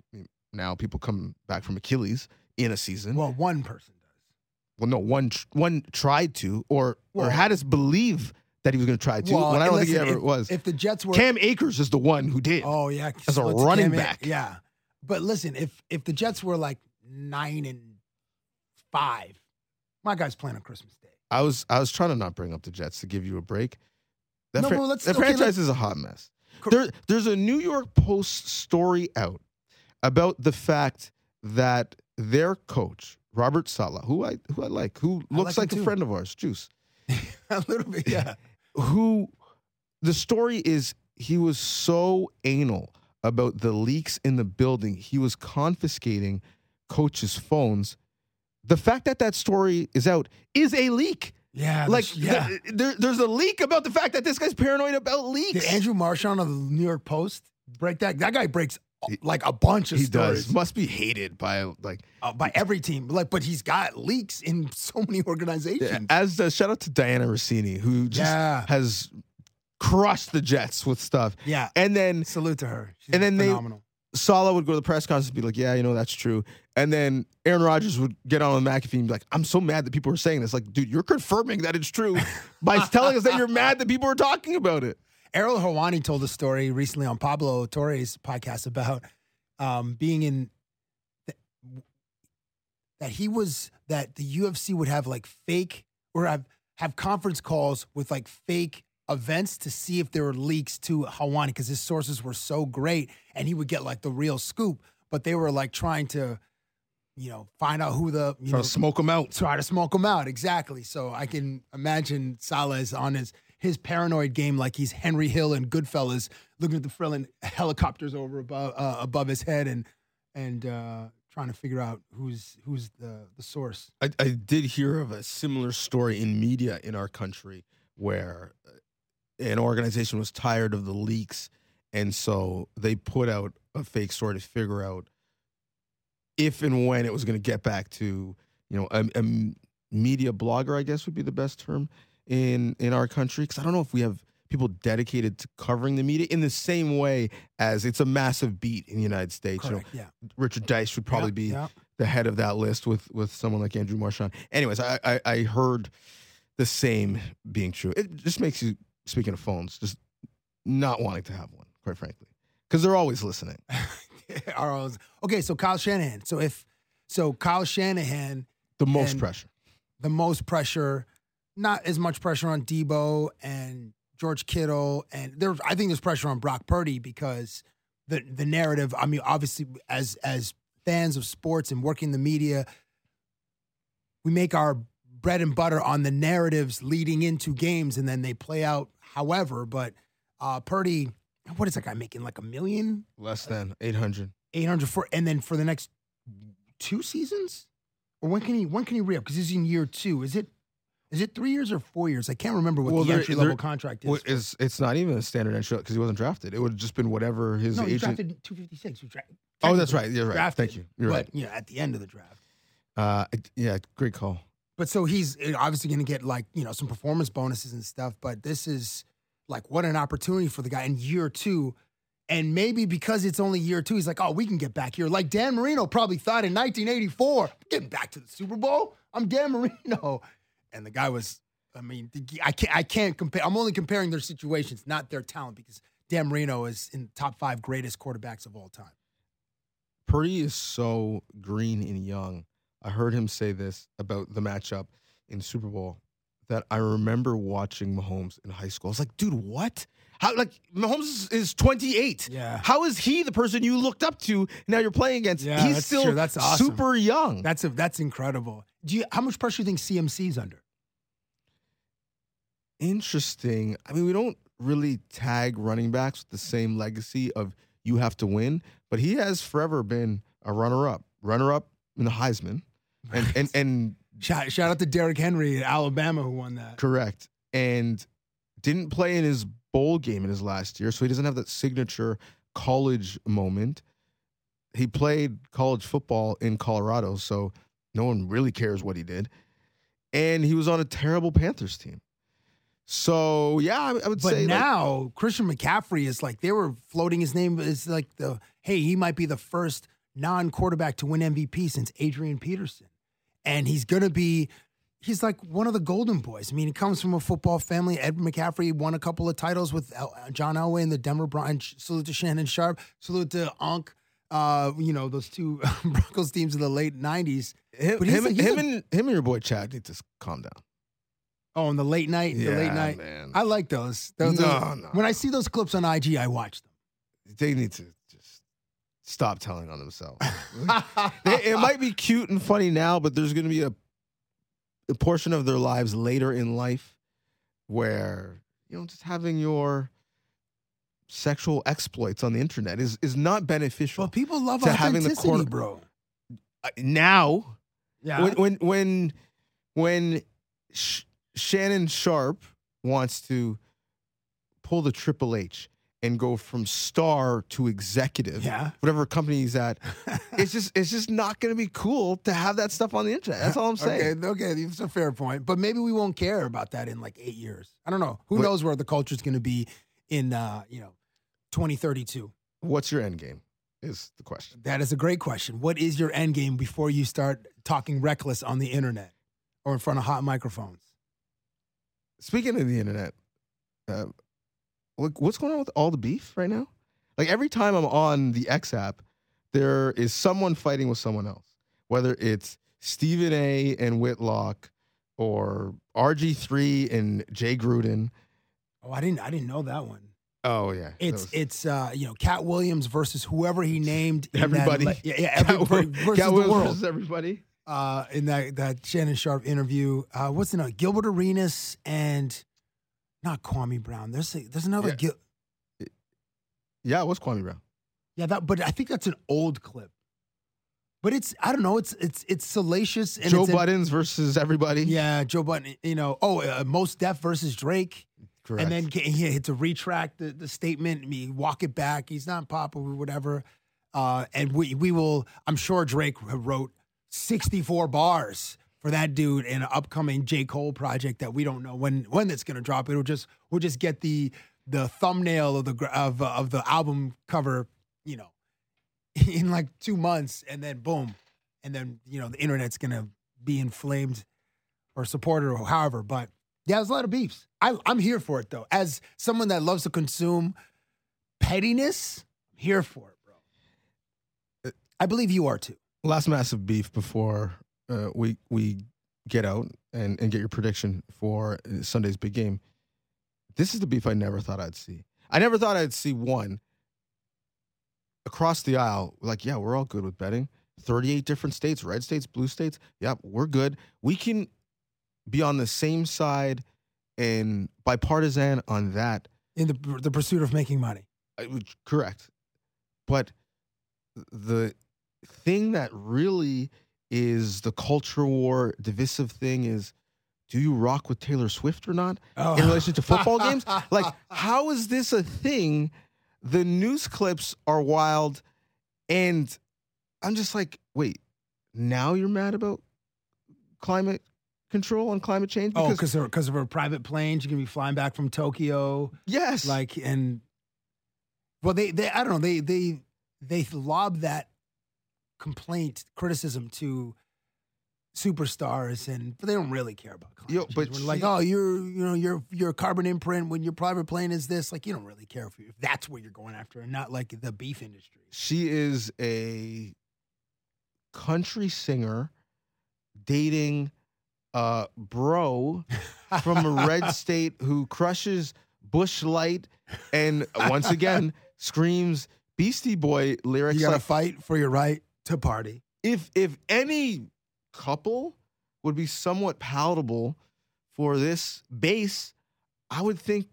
now people come back from Achilles in a season. Well, Well, one person does. Well, no, one one tried to or Well- or had us believe that he was going to try to. Well, when I don't and think he ever if, was. If the Jets were Cam Akers is the one who did. Oh yeah, As a running Cam back. Yeah, but listen, if if the Jets were like nine and five, My guy's playing on Christmas Day. I was I was trying to not bring up the Jets to give you a break. That, No, but let's- that okay, franchise is a hot mess. Cor- There, there's a New York Post story out about the fact that their coach Robert Saleh, who I who I like, who I looks like like, a friend of ours, Juice, [laughs] a little bit, yeah. Who the story is he was so anal about the leaks in the building, he was confiscating coaches' phones. The fact that that story is out is a leak. Yeah, like yeah. th- there, there's a leak about the fact that this guy's paranoid about leaks. Did Andrew Marchand of the New York Post break that? That guy breaks like a bunch of he stories does must be hated by like uh, by every team. Like, but he's got leaks in so many [laughs] organizations. as does shout out to Dianna Russini who just Yeah. has crushed the Jets with stuff. Yeah. And then Salute to her. She's And then they- phenomenal. Saleh would go to the press conference and be like, "Yeah, you know that's true." And then Aaron Rodgers would get on with McAfee and be like, "I'm so mad that people are saying this." Like, dude, you're confirming that it's true [laughs] by telling us that you're mad that people are talking about it. Ariel Helwani told a story recently on Pablo Torre's podcast about um, being in th- that he was that the UFC would have like fake or have have conference calls with like fake events to see if there were leaks to Helwani because his sources were so great and he would get like the real scoop, but they were like trying to, you know, find out who the you Trying know to smoke them out. try to smoke them out. Exactly. So I can imagine Saleh is on his his paranoid game like he's Henry Hill and Goodfellas, looking at the Frillin helicopters over above uh, above his head and and uh, trying to figure out who's who's the the source. I, I did hear of a similar story in media in our country where uh, an organization was tired of the leaks, and so they put out a fake story to figure out if and when it was going to get back to you know a media blogger, I guess would be the best term in in our country because I don't know if we have people dedicated to covering the media in the same way as it's a massive beat in the United States. You know, Correct. Yeah. Richard Deitsch would probably Yeah, be yeah. the head of that list with with someone like Andrew Marchand. Anyways, I, I I heard the same being true. It just makes you speaking of phones, just not wanting to have one, quite frankly, because they're always listening. [laughs] Okay, so Kyle Shanahan. So if so, Kyle Shanahan, The most pressure. the most pressure, not as much pressure on Deebo and George Kittle, and there. I think there's pressure on Brock Purdy because the the narrative. I mean, obviously, as as fans of sports and working the media, we make our bread and butter on the narratives leading into games, and then they play out however. But uh, Purdy, what is that guy making? Like a million, Less than eight hundred. eight hundred for, and then for the next two seasons, or when can he when can he re up? Because he's in year two. Is it is it three years or four years? I can't remember what Well, the there- entry level contract is. Well, it's it's not even a standard entry because he wasn't drafted. It would have just been whatever his no, he agent. drafted two fifty six. Oh, that's right. You're right. Drafted, Thank you. You're but, right. You know, at the end of the draft. Uh, yeah, great call. But so he's obviously going to get like you know some performance bonuses and stuff. But this is like what an opportunity for the guy in year two, and maybe because it's only year two, he's like, oh, we can get back here. Like Dan Marino probably thought in 1984, getting back to the Super Bowl. I'm Dan Marino, and the guy was. I mean, I can't. I can't compare. I'm only comparing their situations, not their talent, because Dan Marino is in the top five greatest quarterbacks of all time. Purdy is so green and young. I heard him say this about the matchup in Super Bowl that I remember watching Mahomes in high school. I was like, dude, what? How like Mahomes is, is 28. Yeah. How is he the person you looked up to? Now you're playing against. Yeah, He's that's still true. That's awesome. super young. That's a, that's incredible. Do you? How much pressure do you think CMC's under? Interesting. I mean, we don't really tag running backs with the same legacy of you have to win, but he has forever been a runner-up, runner-up in the Heisman, and and and Shout, shout out to Derrick Henry at Alabama who won that. Correct. And didn't play in his bowl game in his last year, so he doesn't have that signature college moment. He played college football in Colorado, so no one really cares what he did. And he was on a terrible Panthers team. So yeah, I, I would But say like, now Christian McCaffrey is like they were floating his name is like the hey he might be the first non-quarterback to win MVP since Adrian Peterson, and he's gonna be he's like one of the golden boys. I mean, he comes from a football family. Ed McCaffrey won a couple of titles with El- John Elway and the Denver Broncos. Salute to Shannon Sharpe. Salute to Unc. uh, you know, those two [laughs] Broncos teams in the late '90s. Him, him, a- him a- and him and your boy Chad need to calm down. Oh, in the late night, the late night. man. I like those. Those- No, no. When I see those clips on IG, I watch them. They need to just stop telling on themselves. [laughs] They- it might be cute and funny now, but there's going to be a, a portion of their lives later in life where you know just having your sexual exploits on the internet is is not beneficial. Well, people love To having the corner- bro. Uh, now, Yeah. when when when when Sh- Shannon Sharpe wants to pull the Triple H and go from star to executive, yeah. whatever company he's at, [laughs] it's just it's just not going to be cool to have that stuff on the internet. That's all I'm saying. Okay, okay, it's a fair point. But maybe we won't care about that in like eight years. I don't know. Who What- knows where the culture's going to be in, uh, you know, 2032? What's your end game? Is the question. That is a great question. What is your end game before you start talking reckless on the internet or in front of hot microphones? Speaking of the internet, uh, look, what's going on with all the beef right now? Like every time I'm on the X app, there is someone fighting with someone else, whether it's Stephen A. and Whitlock or RG3 and Jay Gruden. Oh, I didn't. I didn't know that one. Oh yeah, It's Those- it's uh you know Katt Williams versus whoever he named. in that Everybody. yeah, yeah, everybody Cat- versus Cat the Williams world. versus everybody. uh, in that that Shannon Sharpe interview. Uh, what's the name? Gilbert Arenas and not Kwame Brown. There's a, there's another Yeah. Gil- Yeah, it was Kwame Brown. yeah that, but I think that's an old clip. But it's I don't know. It's it's it's salacious and Joe it's Buttons versus everybody. yeah, Joe Budden. You know, oh, uh, Mos Def versus Drake. Correct. And then he had to retract the, the statement, mean, walk it back. He's not popular, whatever. Uh, and we we will. I'm sure Drake wrote 64 bars for that dude in an upcoming J Cole project that we don't know when when it's gonna drop. It'll just we'll just get the the thumbnail of the of of the album cover, you know, [laughs] in like two months, and then boom, and then you know the internet's gonna be inflamed or supported or however. But yeah, there's a lot of beefs. I, I'm here for it though. As someone that loves to consume pettiness, I'm here for it, bro. I believe you are too. last massive beef before uh, we we get out and, and get your prediction for Sunday's big game. This is the beef I never thought I'd see. I never thought I'd see one across the aisle. Like, yeah, we're all good with betting. 38 different states, red states, blue states. Yep, we're good. We can be on the same side and bipartisan on that. In the the pursuit of making money. Would- Correct. But the thing that really is the culture war divisive thing is do you rock with Taylor Swift or not Oh. in relation to football games? [laughs] Like, how is this a thing? The news clips are wild. And I'm just like, wait, now you're mad about climate control on climate change? oh, because because of her private planes, you can be flying back from Tokyo, yes. like and well, they they I don't know they they they lob that complaint criticism to superstars and but they don't really care about climate Yo, change. but When like oh you're you know your your carbon imprint when your private plane is this like you don't really care if, you, if that's what you're going after and not like the beef industry she is a country singer dating a bro from a red [laughs] state who crushes Busch Light and once again [laughs] screams Beastie Boy lyrics. you gotta like, fight for your right to party if if any couple would be somewhat palatable for this base, I would think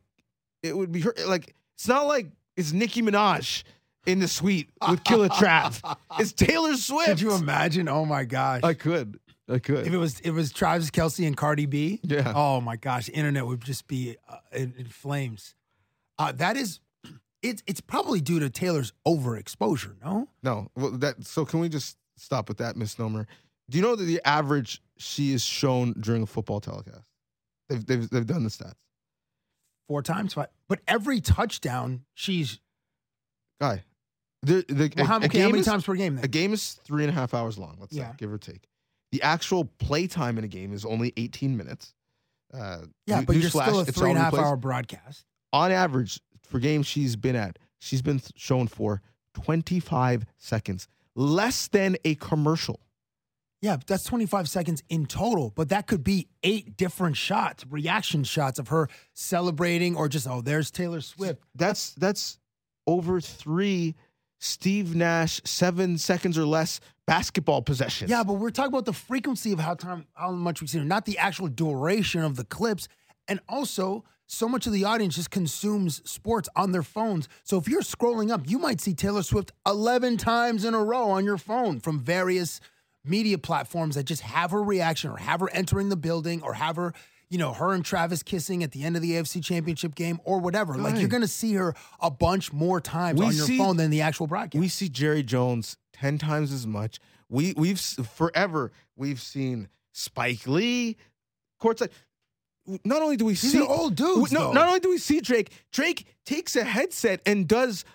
it would be her. Like it's not like it's Nicki Minaj in the suite with Killer Trav. [laughs] It's Taylor Swift. could you imagine oh my gosh I could. I could. if it was it was Travis Kelce and Cardi B yeah. Oh my gosh, internet would just be uh, in, in flames. Uh, that is, it's it's probably due to Taylor's overexposure. No, No. Well, that. So can we just stop with that misnomer? Do you know that the average she is shown during a football telecast? They've they've, they've done the stats. four times, five. But every touchdown, she's Guy, the the well, how, a okay, how many is- times per game? A game is three and a half hours long, let's Yeah. say, give or take. The actual play time in a game is only 18 minutes. Uh, Yeah, but you're newsflash, still a three and a half hour broadcast. On average, for games she's been at, she's been shown for 25 seconds, less than a commercial. Yeah, that's 25 seconds in total, but that could be eight different shots, reaction shots of her celebrating or just, oh, there's Taylor Swift. That's that's over three Steve Nash seven seconds or less basketball possessions. Yeah, but we're talking about the frequency of how time how much we've seen not the actual duration of the clips. And also, so much of the audience just consumes sports on their phones. So if you're scrolling up, you might see Taylor Swift 11 times in a row on your phone from various media platforms that just have her reaction or have her entering the building or have her, you know, her and Travis kissing at the end of the AFC championship game or whatever. Like you're going to see her a bunch more times We on your see- phone than the actual broadcast. we see Jerry Jones ten times as much. We we've forever we've seen Spike Lee courtside. Not only do we These see old dudes, no, not only do we see Drake, Drake takes a headset and does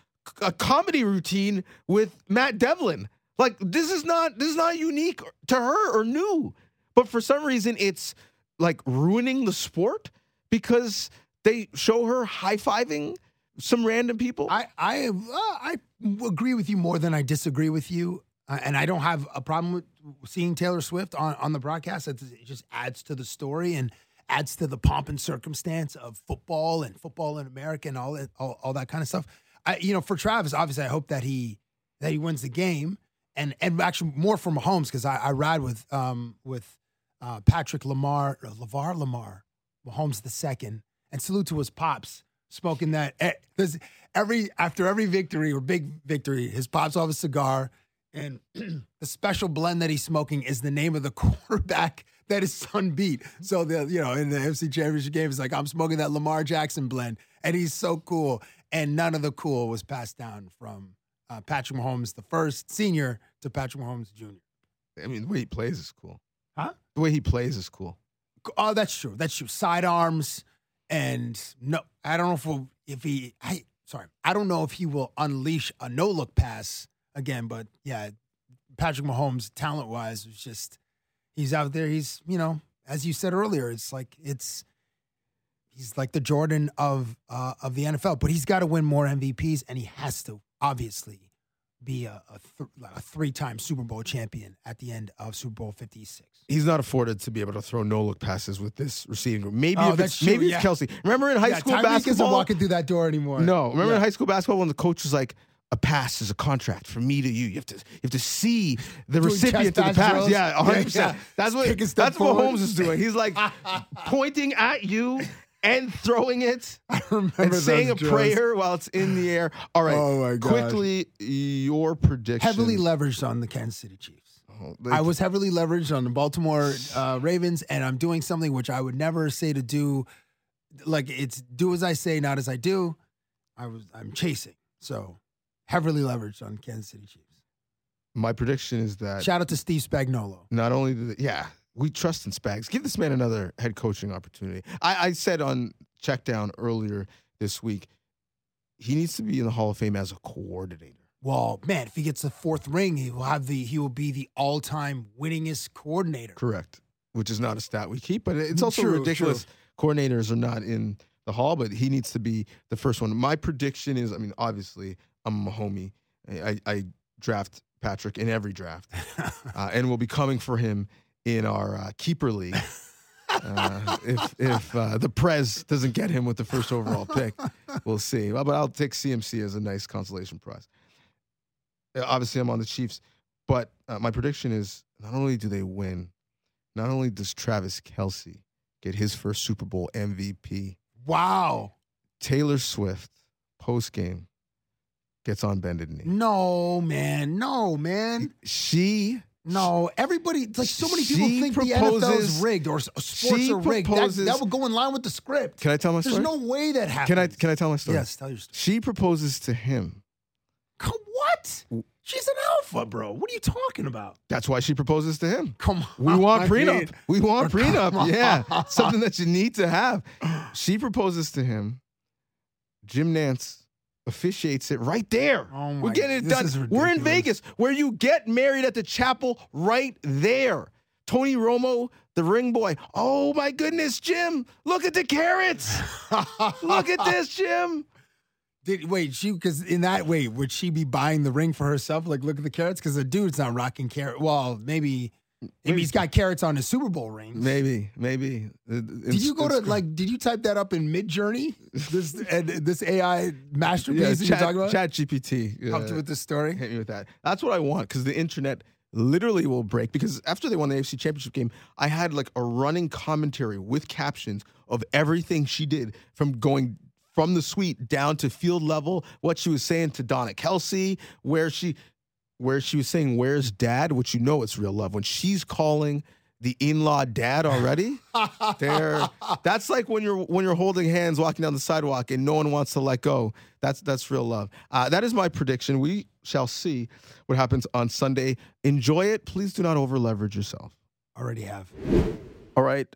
a comedy routine with Matt Devlin. Like this is not this is not unique to her or new, but for some reason it's like ruining the sport because they show her high fiving some random people. I I uh, I agree with you more than I disagree with you, uh, and I don't have a problem with seeing Taylor Swift on on the broadcast. It just adds to the story and adds to the pomp and circumstance of football and football in America and all that all, all that kind of stuff. I, you know, for Travis, obviously, I hope that he that he wins the game, and and actually more for Mahomes because I, I ride with um with uh, Patrick Lamar or Lavar Lamar, Mahomes the second, and salute to his pops smoking that. every after every victory or big victory, his pops have a cigar, and [clears throat] the special blend that he's smoking is the name of the [laughs] quarterback that his son beat. So the you know in the FC Championship game, it's like I'm smoking that Lamar Jackson blend, and he's so cool. And none of the cool was passed down from uh, Patrick Mahomes, the first senior, to Patrick Mahomes Jr. I mean, the way he plays is cool. Huh? The way he plays is cool. Oh, that's true. That's true. Sidearms and no, I don't know if we'll, if he. I sorry, I don't know if he will unleash a no look pass again. But yeah, Patrick Mahomes, talent wise, is just he's out there. He's you know, as you said earlier, it's like it's he's like the Jordan of uh, of the NFL. But he's got to win more MVPs, and he has to obviously be a, a, th- a three time Super Bowl champion at the end of Super Bowl Fifty Six. He's not afforded to be able to throw no look passes with this receiving group. Maybe Oh, if it's true, maybe yeah. it's Kelce. Remember in high yeah, school Tyreek isn't walking through that door anymore. No, remember Yeah. in high school basketball when the coach was like, "A pass is a contract from me to you. You have to, you have to see the Doing recipient of the pass pass." drills? Yeah, Yeah, hundred percent. yeah. That's what a that's what. Holmes is doing. He's like [laughs] pointing at you and throwing it [laughs] I remember and saying a prayer while it's in the air. [sighs] All right, Oh my gosh. quickly your prediction. Heavily leveraged on the Kansas City Chiefs. Oh, they- I was heavily leveraged on the Baltimore uh, Ravens, and I'm doing something which I would never say to do. Like it's do as I say, not as I do. I was I'm chasing, so heavily leveraged on Kansas City Chiefs. my prediction is that Shout out to Steve Spagnuolo. not only did they, yeah, we trust in Spags. Give this man another head coaching opportunity. I, I said on check down earlier this week, he needs to be in the Hall of Fame as a coordinator. Well, man, if he gets the fourth ring, he will have the he will be the all time winningest coordinator. Correct. Which is not a stat we keep, but it's also True, ridiculous. Coordinators are not in the hall, but he needs to be the first one. My prediction is, I mean, obviously, I'm a homie. I, I, draft Patrick in every draft, [laughs] uh, and we'll be coming for him in our uh, keeper league. [laughs] Uh, if if uh, the Prez doesn't get him with the first overall pick, we'll see. But I'll take CMC as a nice consolation prize. Uh, Obviously, I'm on the Chiefs, but uh, my prediction is not only do they win, not only does Travis Kelce get his first Super Bowl MVP, Wow. Taylor Swift post game gets on bended knee. No, man. No, man. She No, everybody, like so many people She think the NFL is rigged or sports are rigged. That, proposes- that would go in line with the script. can I tell my story? There's no way that happens. can I can I tell my story? Yes, tell your story. She proposes to him. Come, what? She's an alpha, bro. What are you talking about? That's why she proposes to him. Come on. We want I prenup. we want [laughs] prenup. Yeah. Something that you need to have. She proposes to him. Jim Nantz officiates it right there. Oh my- We're getting it done. We're in. Vegas where you get married at the chapel right there. Tony Romo, the ring boy. Oh my goodness, Jim. Look at the carats. [laughs] Look at this, Jim. Did wait she because in that way would she be buying the ring for herself? Like look at the carats because the dude's not rocking carat. Well, maybe maybe he's got carats on his Super Bowl rings. Maybe, maybe. Did you go to like? Did you type that up in Midjourney? This and this AI masterpiece yeah, that you're talking about? Chat GPT Helped you with this story. hit me with that. That's what I want because the internet literally will break. Because after they won the AFC Championship game, I had like a running commentary with captions of everything she did from going from the suite down to field level, what she was saying to Donna Kelce, where she where she was saying, Where's dad? Which you know it's real love. When she's calling the in-law dad already, [laughs] there that's like when you're when you're holding hands walking down the sidewalk and no one wants to let go. That's that's real love. Uh, that is my prediction. We shall see what happens on Sunday. Enjoy it. Please do not over leverage yourself. Already have. All right.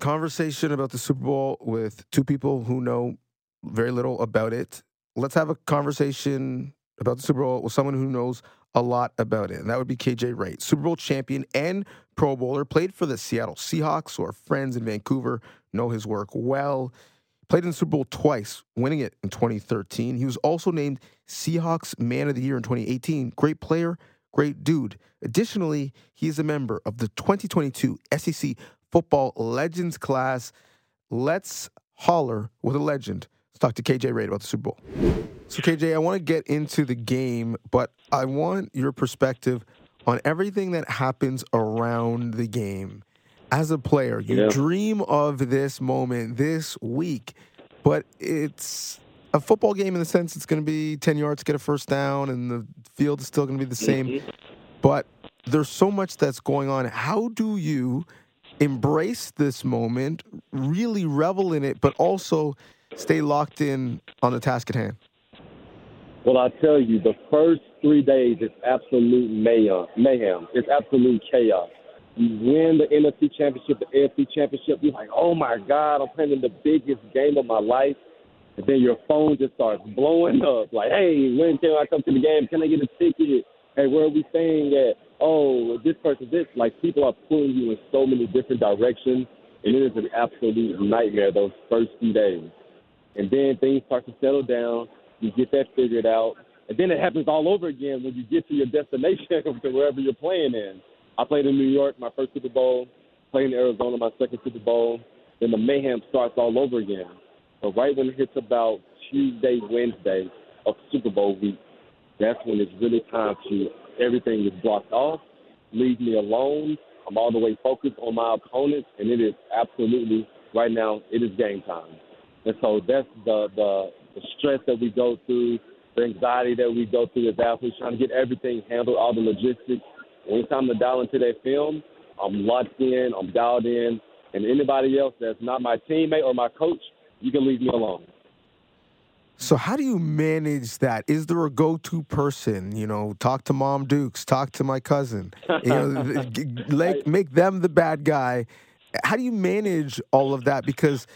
Conversation about the Super Bowl with two people who know very little about it. Let's have a conversation about the Super Bowl with someone who knows a lot about it. And that would be KJ Wright, Super Bowl champion and Pro Bowler, played for the Seattle Seahawks, are friends in Vancouver, know his work well. Played in the Super Bowl twice, winning it in 2013. He was also named Seahawks Man of the Year in 2018. Great player, great dude. Additionally, he is a member of the 2022 SEC Football Legends class. Let's holler with a legend. Let's talk to KJ Wright about the Super Bowl. So, KJ, I want to get into the game, but I want your perspective on everything that happens around the game. As a player, you Yeah. dream of this moment this week, but it's a football game in the sense it's going to be 10 yards, get a first down, and the field is still going to be the same. Mhm. But there's so much that's going on. How do you embrace this moment, really revel in it, but also stay locked in on the task at hand? Well, I tell you, the first three days is absolute mayhem. Mayhem. It's absolute chaos. You win the NFC Championship, the AFC Championship. You're like, oh my God, I'm playing in the biggest game of my life. And then your phone just starts blowing up. Like, hey, when can I come to the game? Can I get a ticket? Hey, where are we staying at? Oh, this person, this. Like, people are pulling you in so many different directions. And it is an absolute nightmare those first few days. And then things start to settle down. You get that figured out. And then it happens all over again when you get to your destination [laughs] to wherever you're playing in. I played in New York, my first Super Bowl. Played in Arizona, my second Super Bowl. Then the mayhem starts all over again. But right when it hits about Tuesday, Wednesday of Super Bowl week, that's when it's really time to everything is blocked off. Leave me alone. I'm all the way focused on my opponents, and it is absolutely right now. It is game time, and so that's the the, the stress that we go through, the anxiety that we go through as athletes, trying to get everything handled, all the logistics. When it's time to dial into that film, I'm locked in, I'm dialed in, and anybody else that's not my teammate or my coach, you can leave me alone. So how do you manage that? Is there a go-to person? You know, talk to Mom Dukes, talk to my cousin. You know, [laughs] like make them the bad guy. How do you manage all of that? Because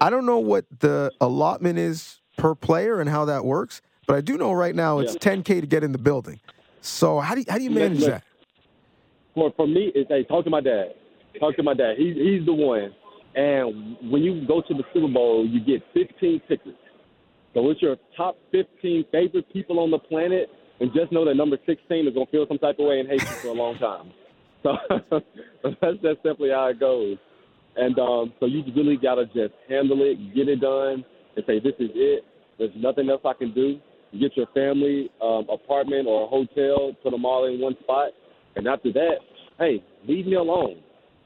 I don't know what the allotment is per player and how that works, but I do know right now it's 10k to get in the building. So how do you, how do you manage Look, that? for for me, it's hey, talk to my dad. Talk to my dad. He's he's the one. And when you go to the Super Bowl, you get 15 tickets. So it's your top 15 favorite people on the planet, and just know that number 16 is gonna feel some type of way and hate you for a long time. [laughs] So [laughs] that's just simply how it goes. And um, so you really gotta just handle it, get it done, and say this is it. There's nothing else I can do. Get your family um, apartment or a hotel, put them all in one spot, and after that, hey, leave me alone.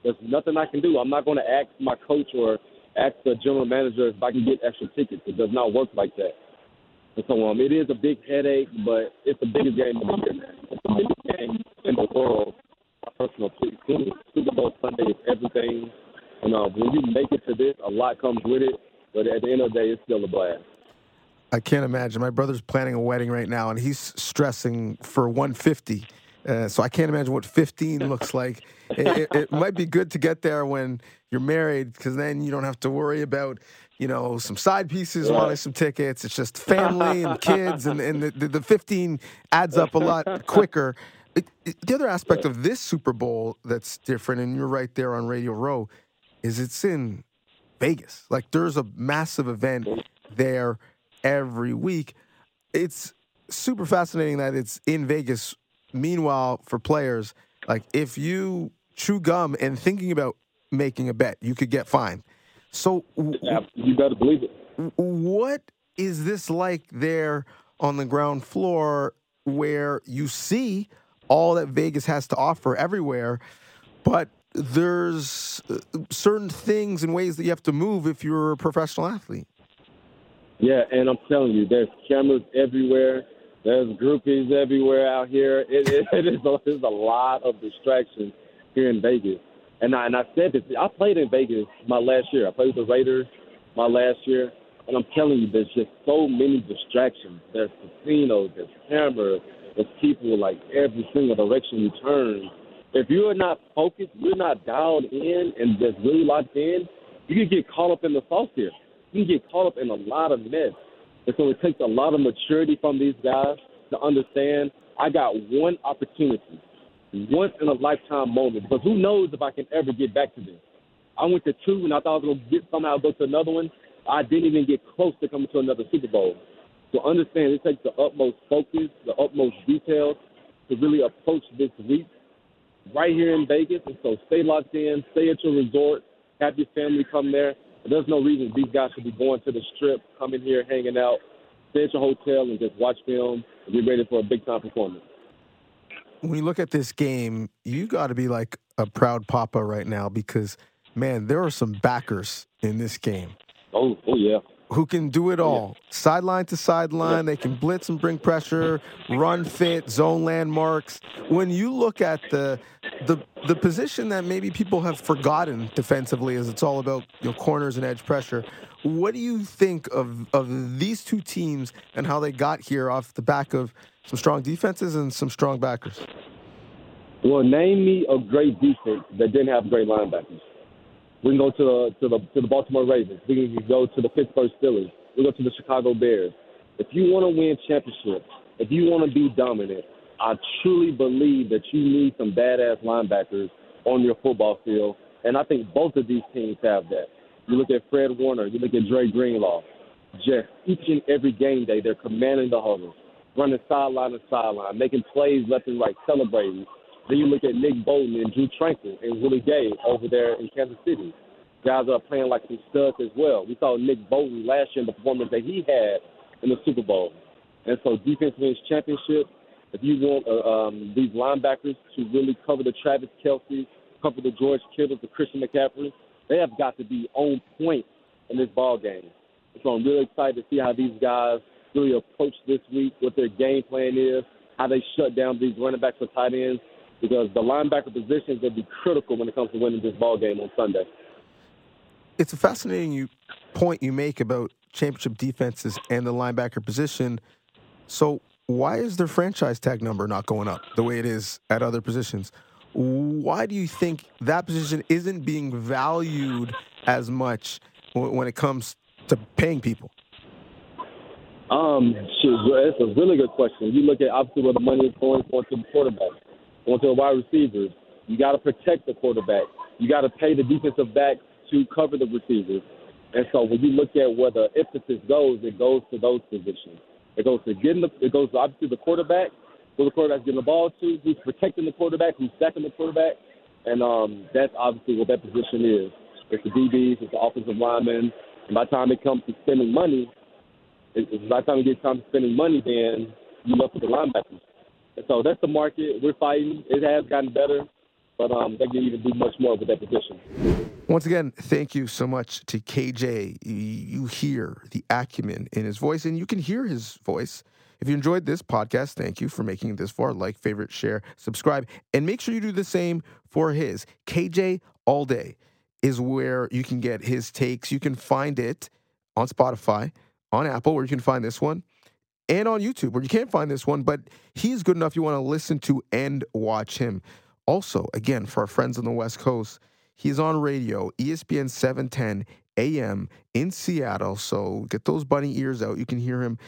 There's nothing I can do. I'm not going to ask my coach or ask the general manager if I can get extra tickets. It does not work like that. And so um, it is a big headache, but it's the biggest game of the year. It's the biggest game in the world. My personal opinion. Super Bowl Sunday is everything. And uh, when you make it to this, a lot comes with it. But at the end of the day, it's still a blast. I can't imagine. My brother's planning a wedding right now, and he's stressing for 150. Uh, so I can't imagine what 15 looks like. It, it, it might be good to get there when you're married, because then you don't have to worry about, you know, some side pieces wanting some tickets. It's just family and kids, and, and the, the, the 15 adds up a lot [laughs] quicker. It- the other aspect of this Super Bowl that's different, and you're right there on Radio Row, is it's in Vegas. Like there's a massive event there every week. It's super fascinating that it's in Vegas. Meanwhile, for players, like if you chew gum and thinking about making a bet, you could get fined. So, you better believe it. what is this like there on the ground floor where you see all that Vegas has to offer everywhere, but there's uh, certain things and ways that you have to move if you're a professional athlete? Yeah, and I'm telling you, there's cameras everywhere. There's groupies everywhere out here. It, it, [laughs] it is a, there's a lot of distractions here in Vegas. And I, and I said this. I played in Vegas my last year. I played with the Raiders my last year, and I'm telling you, there's just so many distractions. There's casinos, there's cameras, there's people like every single direction you turn. If you're not focused, you're not dialed in and just really locked in, you can get caught up in the sauce here. You can get caught up in a lot of mess. And so it takes a lot of maturity from these guys to understand I got one opportunity, once in a lifetime moment, because who knows if I can ever get back to this. I went to two and I thought I was going to somehow go to another one. I didn't even get close to coming to another Super Bowl. So understand it takes the utmost focus, the utmost detail to really approach this week right here in Vegas. And so stay locked in, stay at your resort, have your family come there. There's no reason these guys should be going to the strip, coming here, hanging out, stay at your hotel and just watch film and be ready for a big time performance. When you look at this game, you got to be like a proud papa right now because, man, there are some backers in this game. Oh, oh yeah. Who can do it all, sideline to sideline. They can blitz and bring pressure, run fit, zone landmarks. When you look at the the the position that maybe people have forgotten defensively, as it's all about you know, corners and edge pressure. What do you think of of these two teams and how they got here off the back of some strong defenses and some strong backers? Well, name me a great defense that didn't have great linebackers. We can go to the to the to the Baltimore Ravens. We can go to the Pittsburgh Steelers. We go to the Chicago Bears. If you want to win championships, if you want to be dominant, I truly believe that you need some badass linebackers on your football field, and I think both of these teams have that. You look at Fred Warner, you look at Dre Greenlaw. Just each and every game day, they're commanding the huddle, running sideline to sideline, making plays left and right, celebrating. Then you look at Nick Bolton and Drue Tranquill and Willie Gay over there in Kansas City. Guys are playing like some studs as well. We saw Nick Bolton last year in the performance that he had in the Super Bowl. And so defense wins championship. If you want uh, um, these linebackers to really cover the Travis Kelce, cover the George Kittles, the Christian McCaffrey, they have got to be on point in this ball game. So I'm really excited to see how these guys really approach this week, what their game plan is, how they shut down these running backs or tight ends, because the linebacker positions will be critical when it comes to winning this ball game on Sunday. It's a fascinating you, point you make about championship defenses and the linebacker position. So, why is their franchise tag number not going up the way it is at other positions? Why do you think that position isn't being valued as much when it comes to paying people? Um, shoot, that's a really good question. You look at obviously where the money is going, for to the quarterback, going to the wide receivers. You got to protect the quarterback. You got to pay the defensive back to cover the receivers. And so when you look at where the emphasis goes, it goes to those positions. It goes to getting the, it goes obviously the quarterback, who the quarterback's getting the ball to, who's protecting the quarterback, who's sacking the quarterback, and um, that's obviously what that position is. It's the DBs, it's the offensive linemen. And by the time it comes to spending money, it, by the time it gets time to spending money, then you look at the linebackers. So that's the market. We're fighting. It has gotten better, but um, they can even do much more with that position. Once again, thank you so much to KJ. You- You hear the acumen in his voice, and you can hear his voice. If you enjoyed this podcast, thank you for making it this far. Like, favorite, share, subscribe, and make sure you do the same for his. KJ All Day is where you can get his takes. You can find it on Spotify, on Apple, where you can find this one, and on YouTube, where you can't find this one, but he's good enough you want to listen to and watch him. Also, again, for our friends on the West Coast, he's on radio, ESPN 710 AM in Seattle. So get those bunny ears out. You can hear him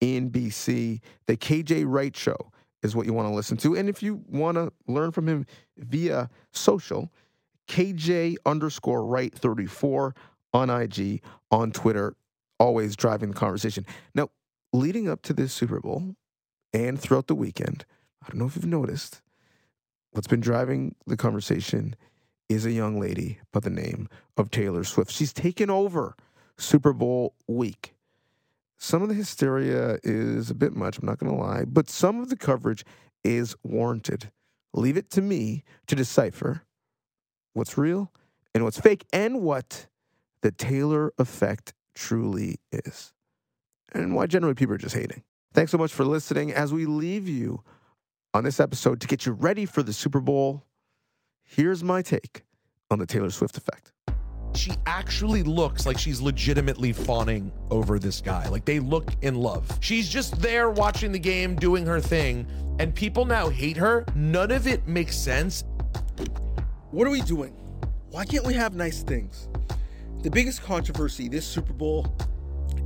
in BC. The KJ Wright Show is what you want to listen to. And if you want to learn from him via social, KJ underscore Wright 34 on IG, on Twitter. always driving the conversation. Now, leading up to this Super Bowl and throughout the weekend, I don't know if you've noticed, what's been driving the conversation is a young lady by the name of Taylor Swift. She's taken over Super Bowl week. Some of the hysteria is a bit much, I'm not going to lie, but some of the coverage is warranted. Leave it to me to decipher what's real and what's fake and what the Taylor effect truly is. And why generally people are just hating. Thanks so much for listening as we leave you on this episode to get you ready for the Super Bowl. Here's my take on the Taylor Swift effect. She actually looks like she's legitimately fawning over this guy. Like they look in love. She's just there watching the game, doing her thing, and people now hate her. None of it makes sense. What are we doing? Why can't we have nice things? The biggest controversy this Super Bowl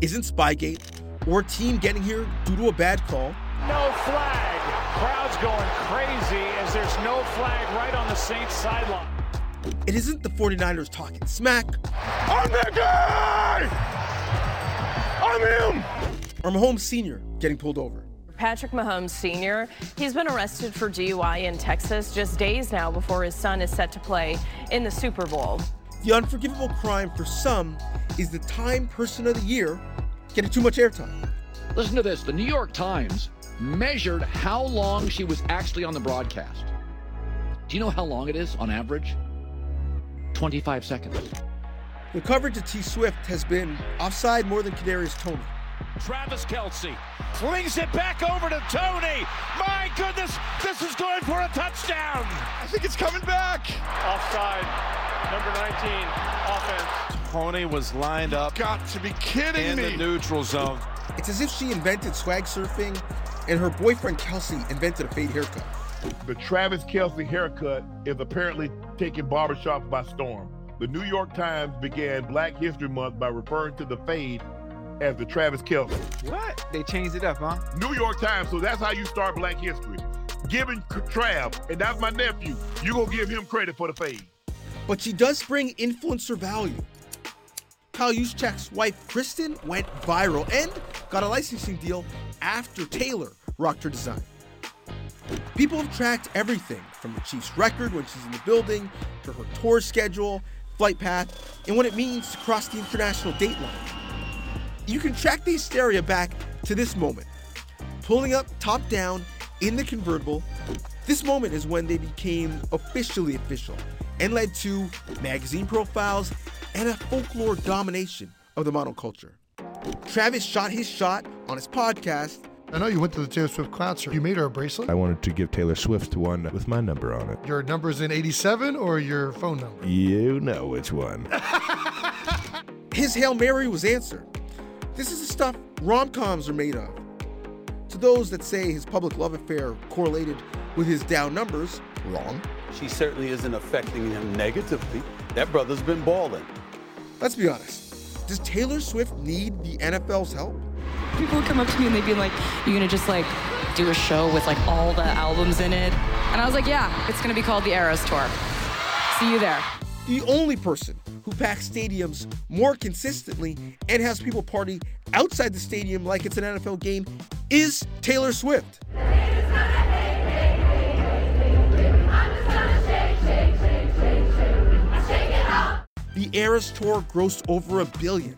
isn't Spygate or a team getting here due to a bad call. No flag. Crowd's going crazy as there's no flag right on the Saints sideline. It isn't the 49ers talking smack. I'm that guy! I'm him! Or Mahomes Sr. getting pulled over. Patrick Mahomes Sr. He's been arrested for DUI in Texas just days now before his son is set to play in the Super Bowl. The unforgivable crime for some is the Time Person of the Year getting too much airtime. Listen to this the New York Times measured how long she was actually on the broadcast. Do you know how long it is on average? 25 seconds. The coverage of T Swift has been offside more than Kadarius Toney. Travis Kelce flings it back over to Toney. My goodness, this is going for a touchdown. I think it's coming back. Offside, number 19, offense. Toney was lined up Got to be kidding in me. the neutral zone. It's as if she invented swag surfing and her boyfriend Kelce invented a fade haircut. The Travis Kelce haircut is apparently taking barbershops by storm. The New York Times began Black History Month by referring to the fade as the Travis Kelce. What? They changed it up, huh? New York Times, so that's how you start Black History. Giving Trav, and that's my nephew, you gonna give him credit for the fade. But she does bring influencer value. Kyle Juszczyk's wife Kristin went viral and got a licensing deal after Taylor rocked her design. People have tracked everything from the Chiefs' record when she's in the building to her tour schedule, flight path, and what it means to cross the international date line. You can track the hysteria back to this moment. Pulling up top down in the convertible, this moment is when they became officially official and led to magazine profiles and a folklore domination of the monoculture. Travis shot his shot on his podcast. I know you went to the Taylor Swift concert. You made her a bracelet. I wanted to give Taylor Swift one with my number on it. Your number's in 87 or your phone number? You know which one. [laughs] His Hail Mary was answered. This is the stuff rom coms are made of. To those that say his public love affair correlated with his down numbers, wrong. She certainly isn't affecting him negatively. That brother's been balling. Let's be honest. Does Taylor Swift need the NFL's help? People would come up to me and they'd be like, "You're gonna just like do a show with like all the albums in it?" And I was like, "Yeah, it's gonna be called the Eras Tour. See you there." The only person who packs stadiums more consistently and has people party outside the stadium like it's an NFL game is Taylor Swift. The Eras Tour grossed over a billion.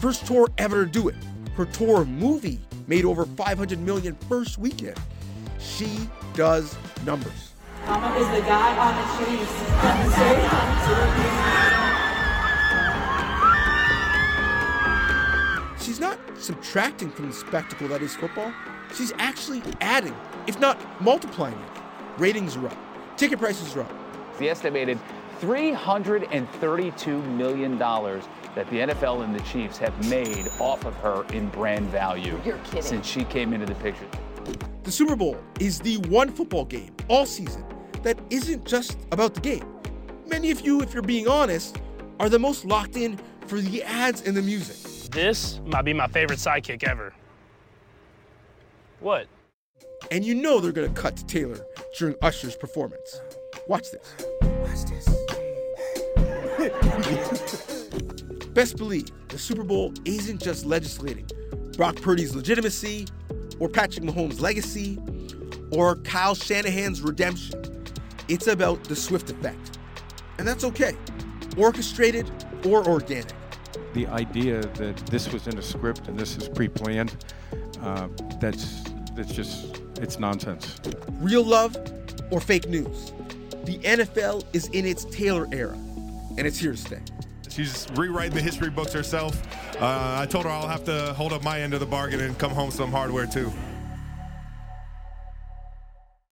First tour ever to do it. Her tour movie made over 500 million first weekend. She does numbers. Mama is the guy on the Chiefs. She's not subtracting from the spectacle that is football. She's actually adding, if not multiplying it. Ratings are up. Ticket prices are up. The estimated $332 million that the NFL and the Chiefs have made off of her in brand value You're kidding. since she came into the picture. The Super Bowl is the one football game all season that isn't just about the game. Many of you, if you're being honest, are the most locked in for the ads and the music. This might be my favorite sidekick ever. What? And you know they're gonna cut to Taylor during Usher's performance. Watch this. Watch this. [laughs] Best believe the Super Bowl isn't just legislating Brock Purdy's legitimacy or Patrick Mahomes' legacy or Kyle Shanahan's redemption. It's about the Swift effect. And that's okay, orchestrated or organic. The idea that this was in a script and this is pre-planned, uh, that's that's just it's nonsense. Real love or fake news. The NFL is in its Taylor era, and it's here to stay. She's rewriting the history books herself. Uh, I told her I'll have to hold up my end of the bargain and come home some hardware too.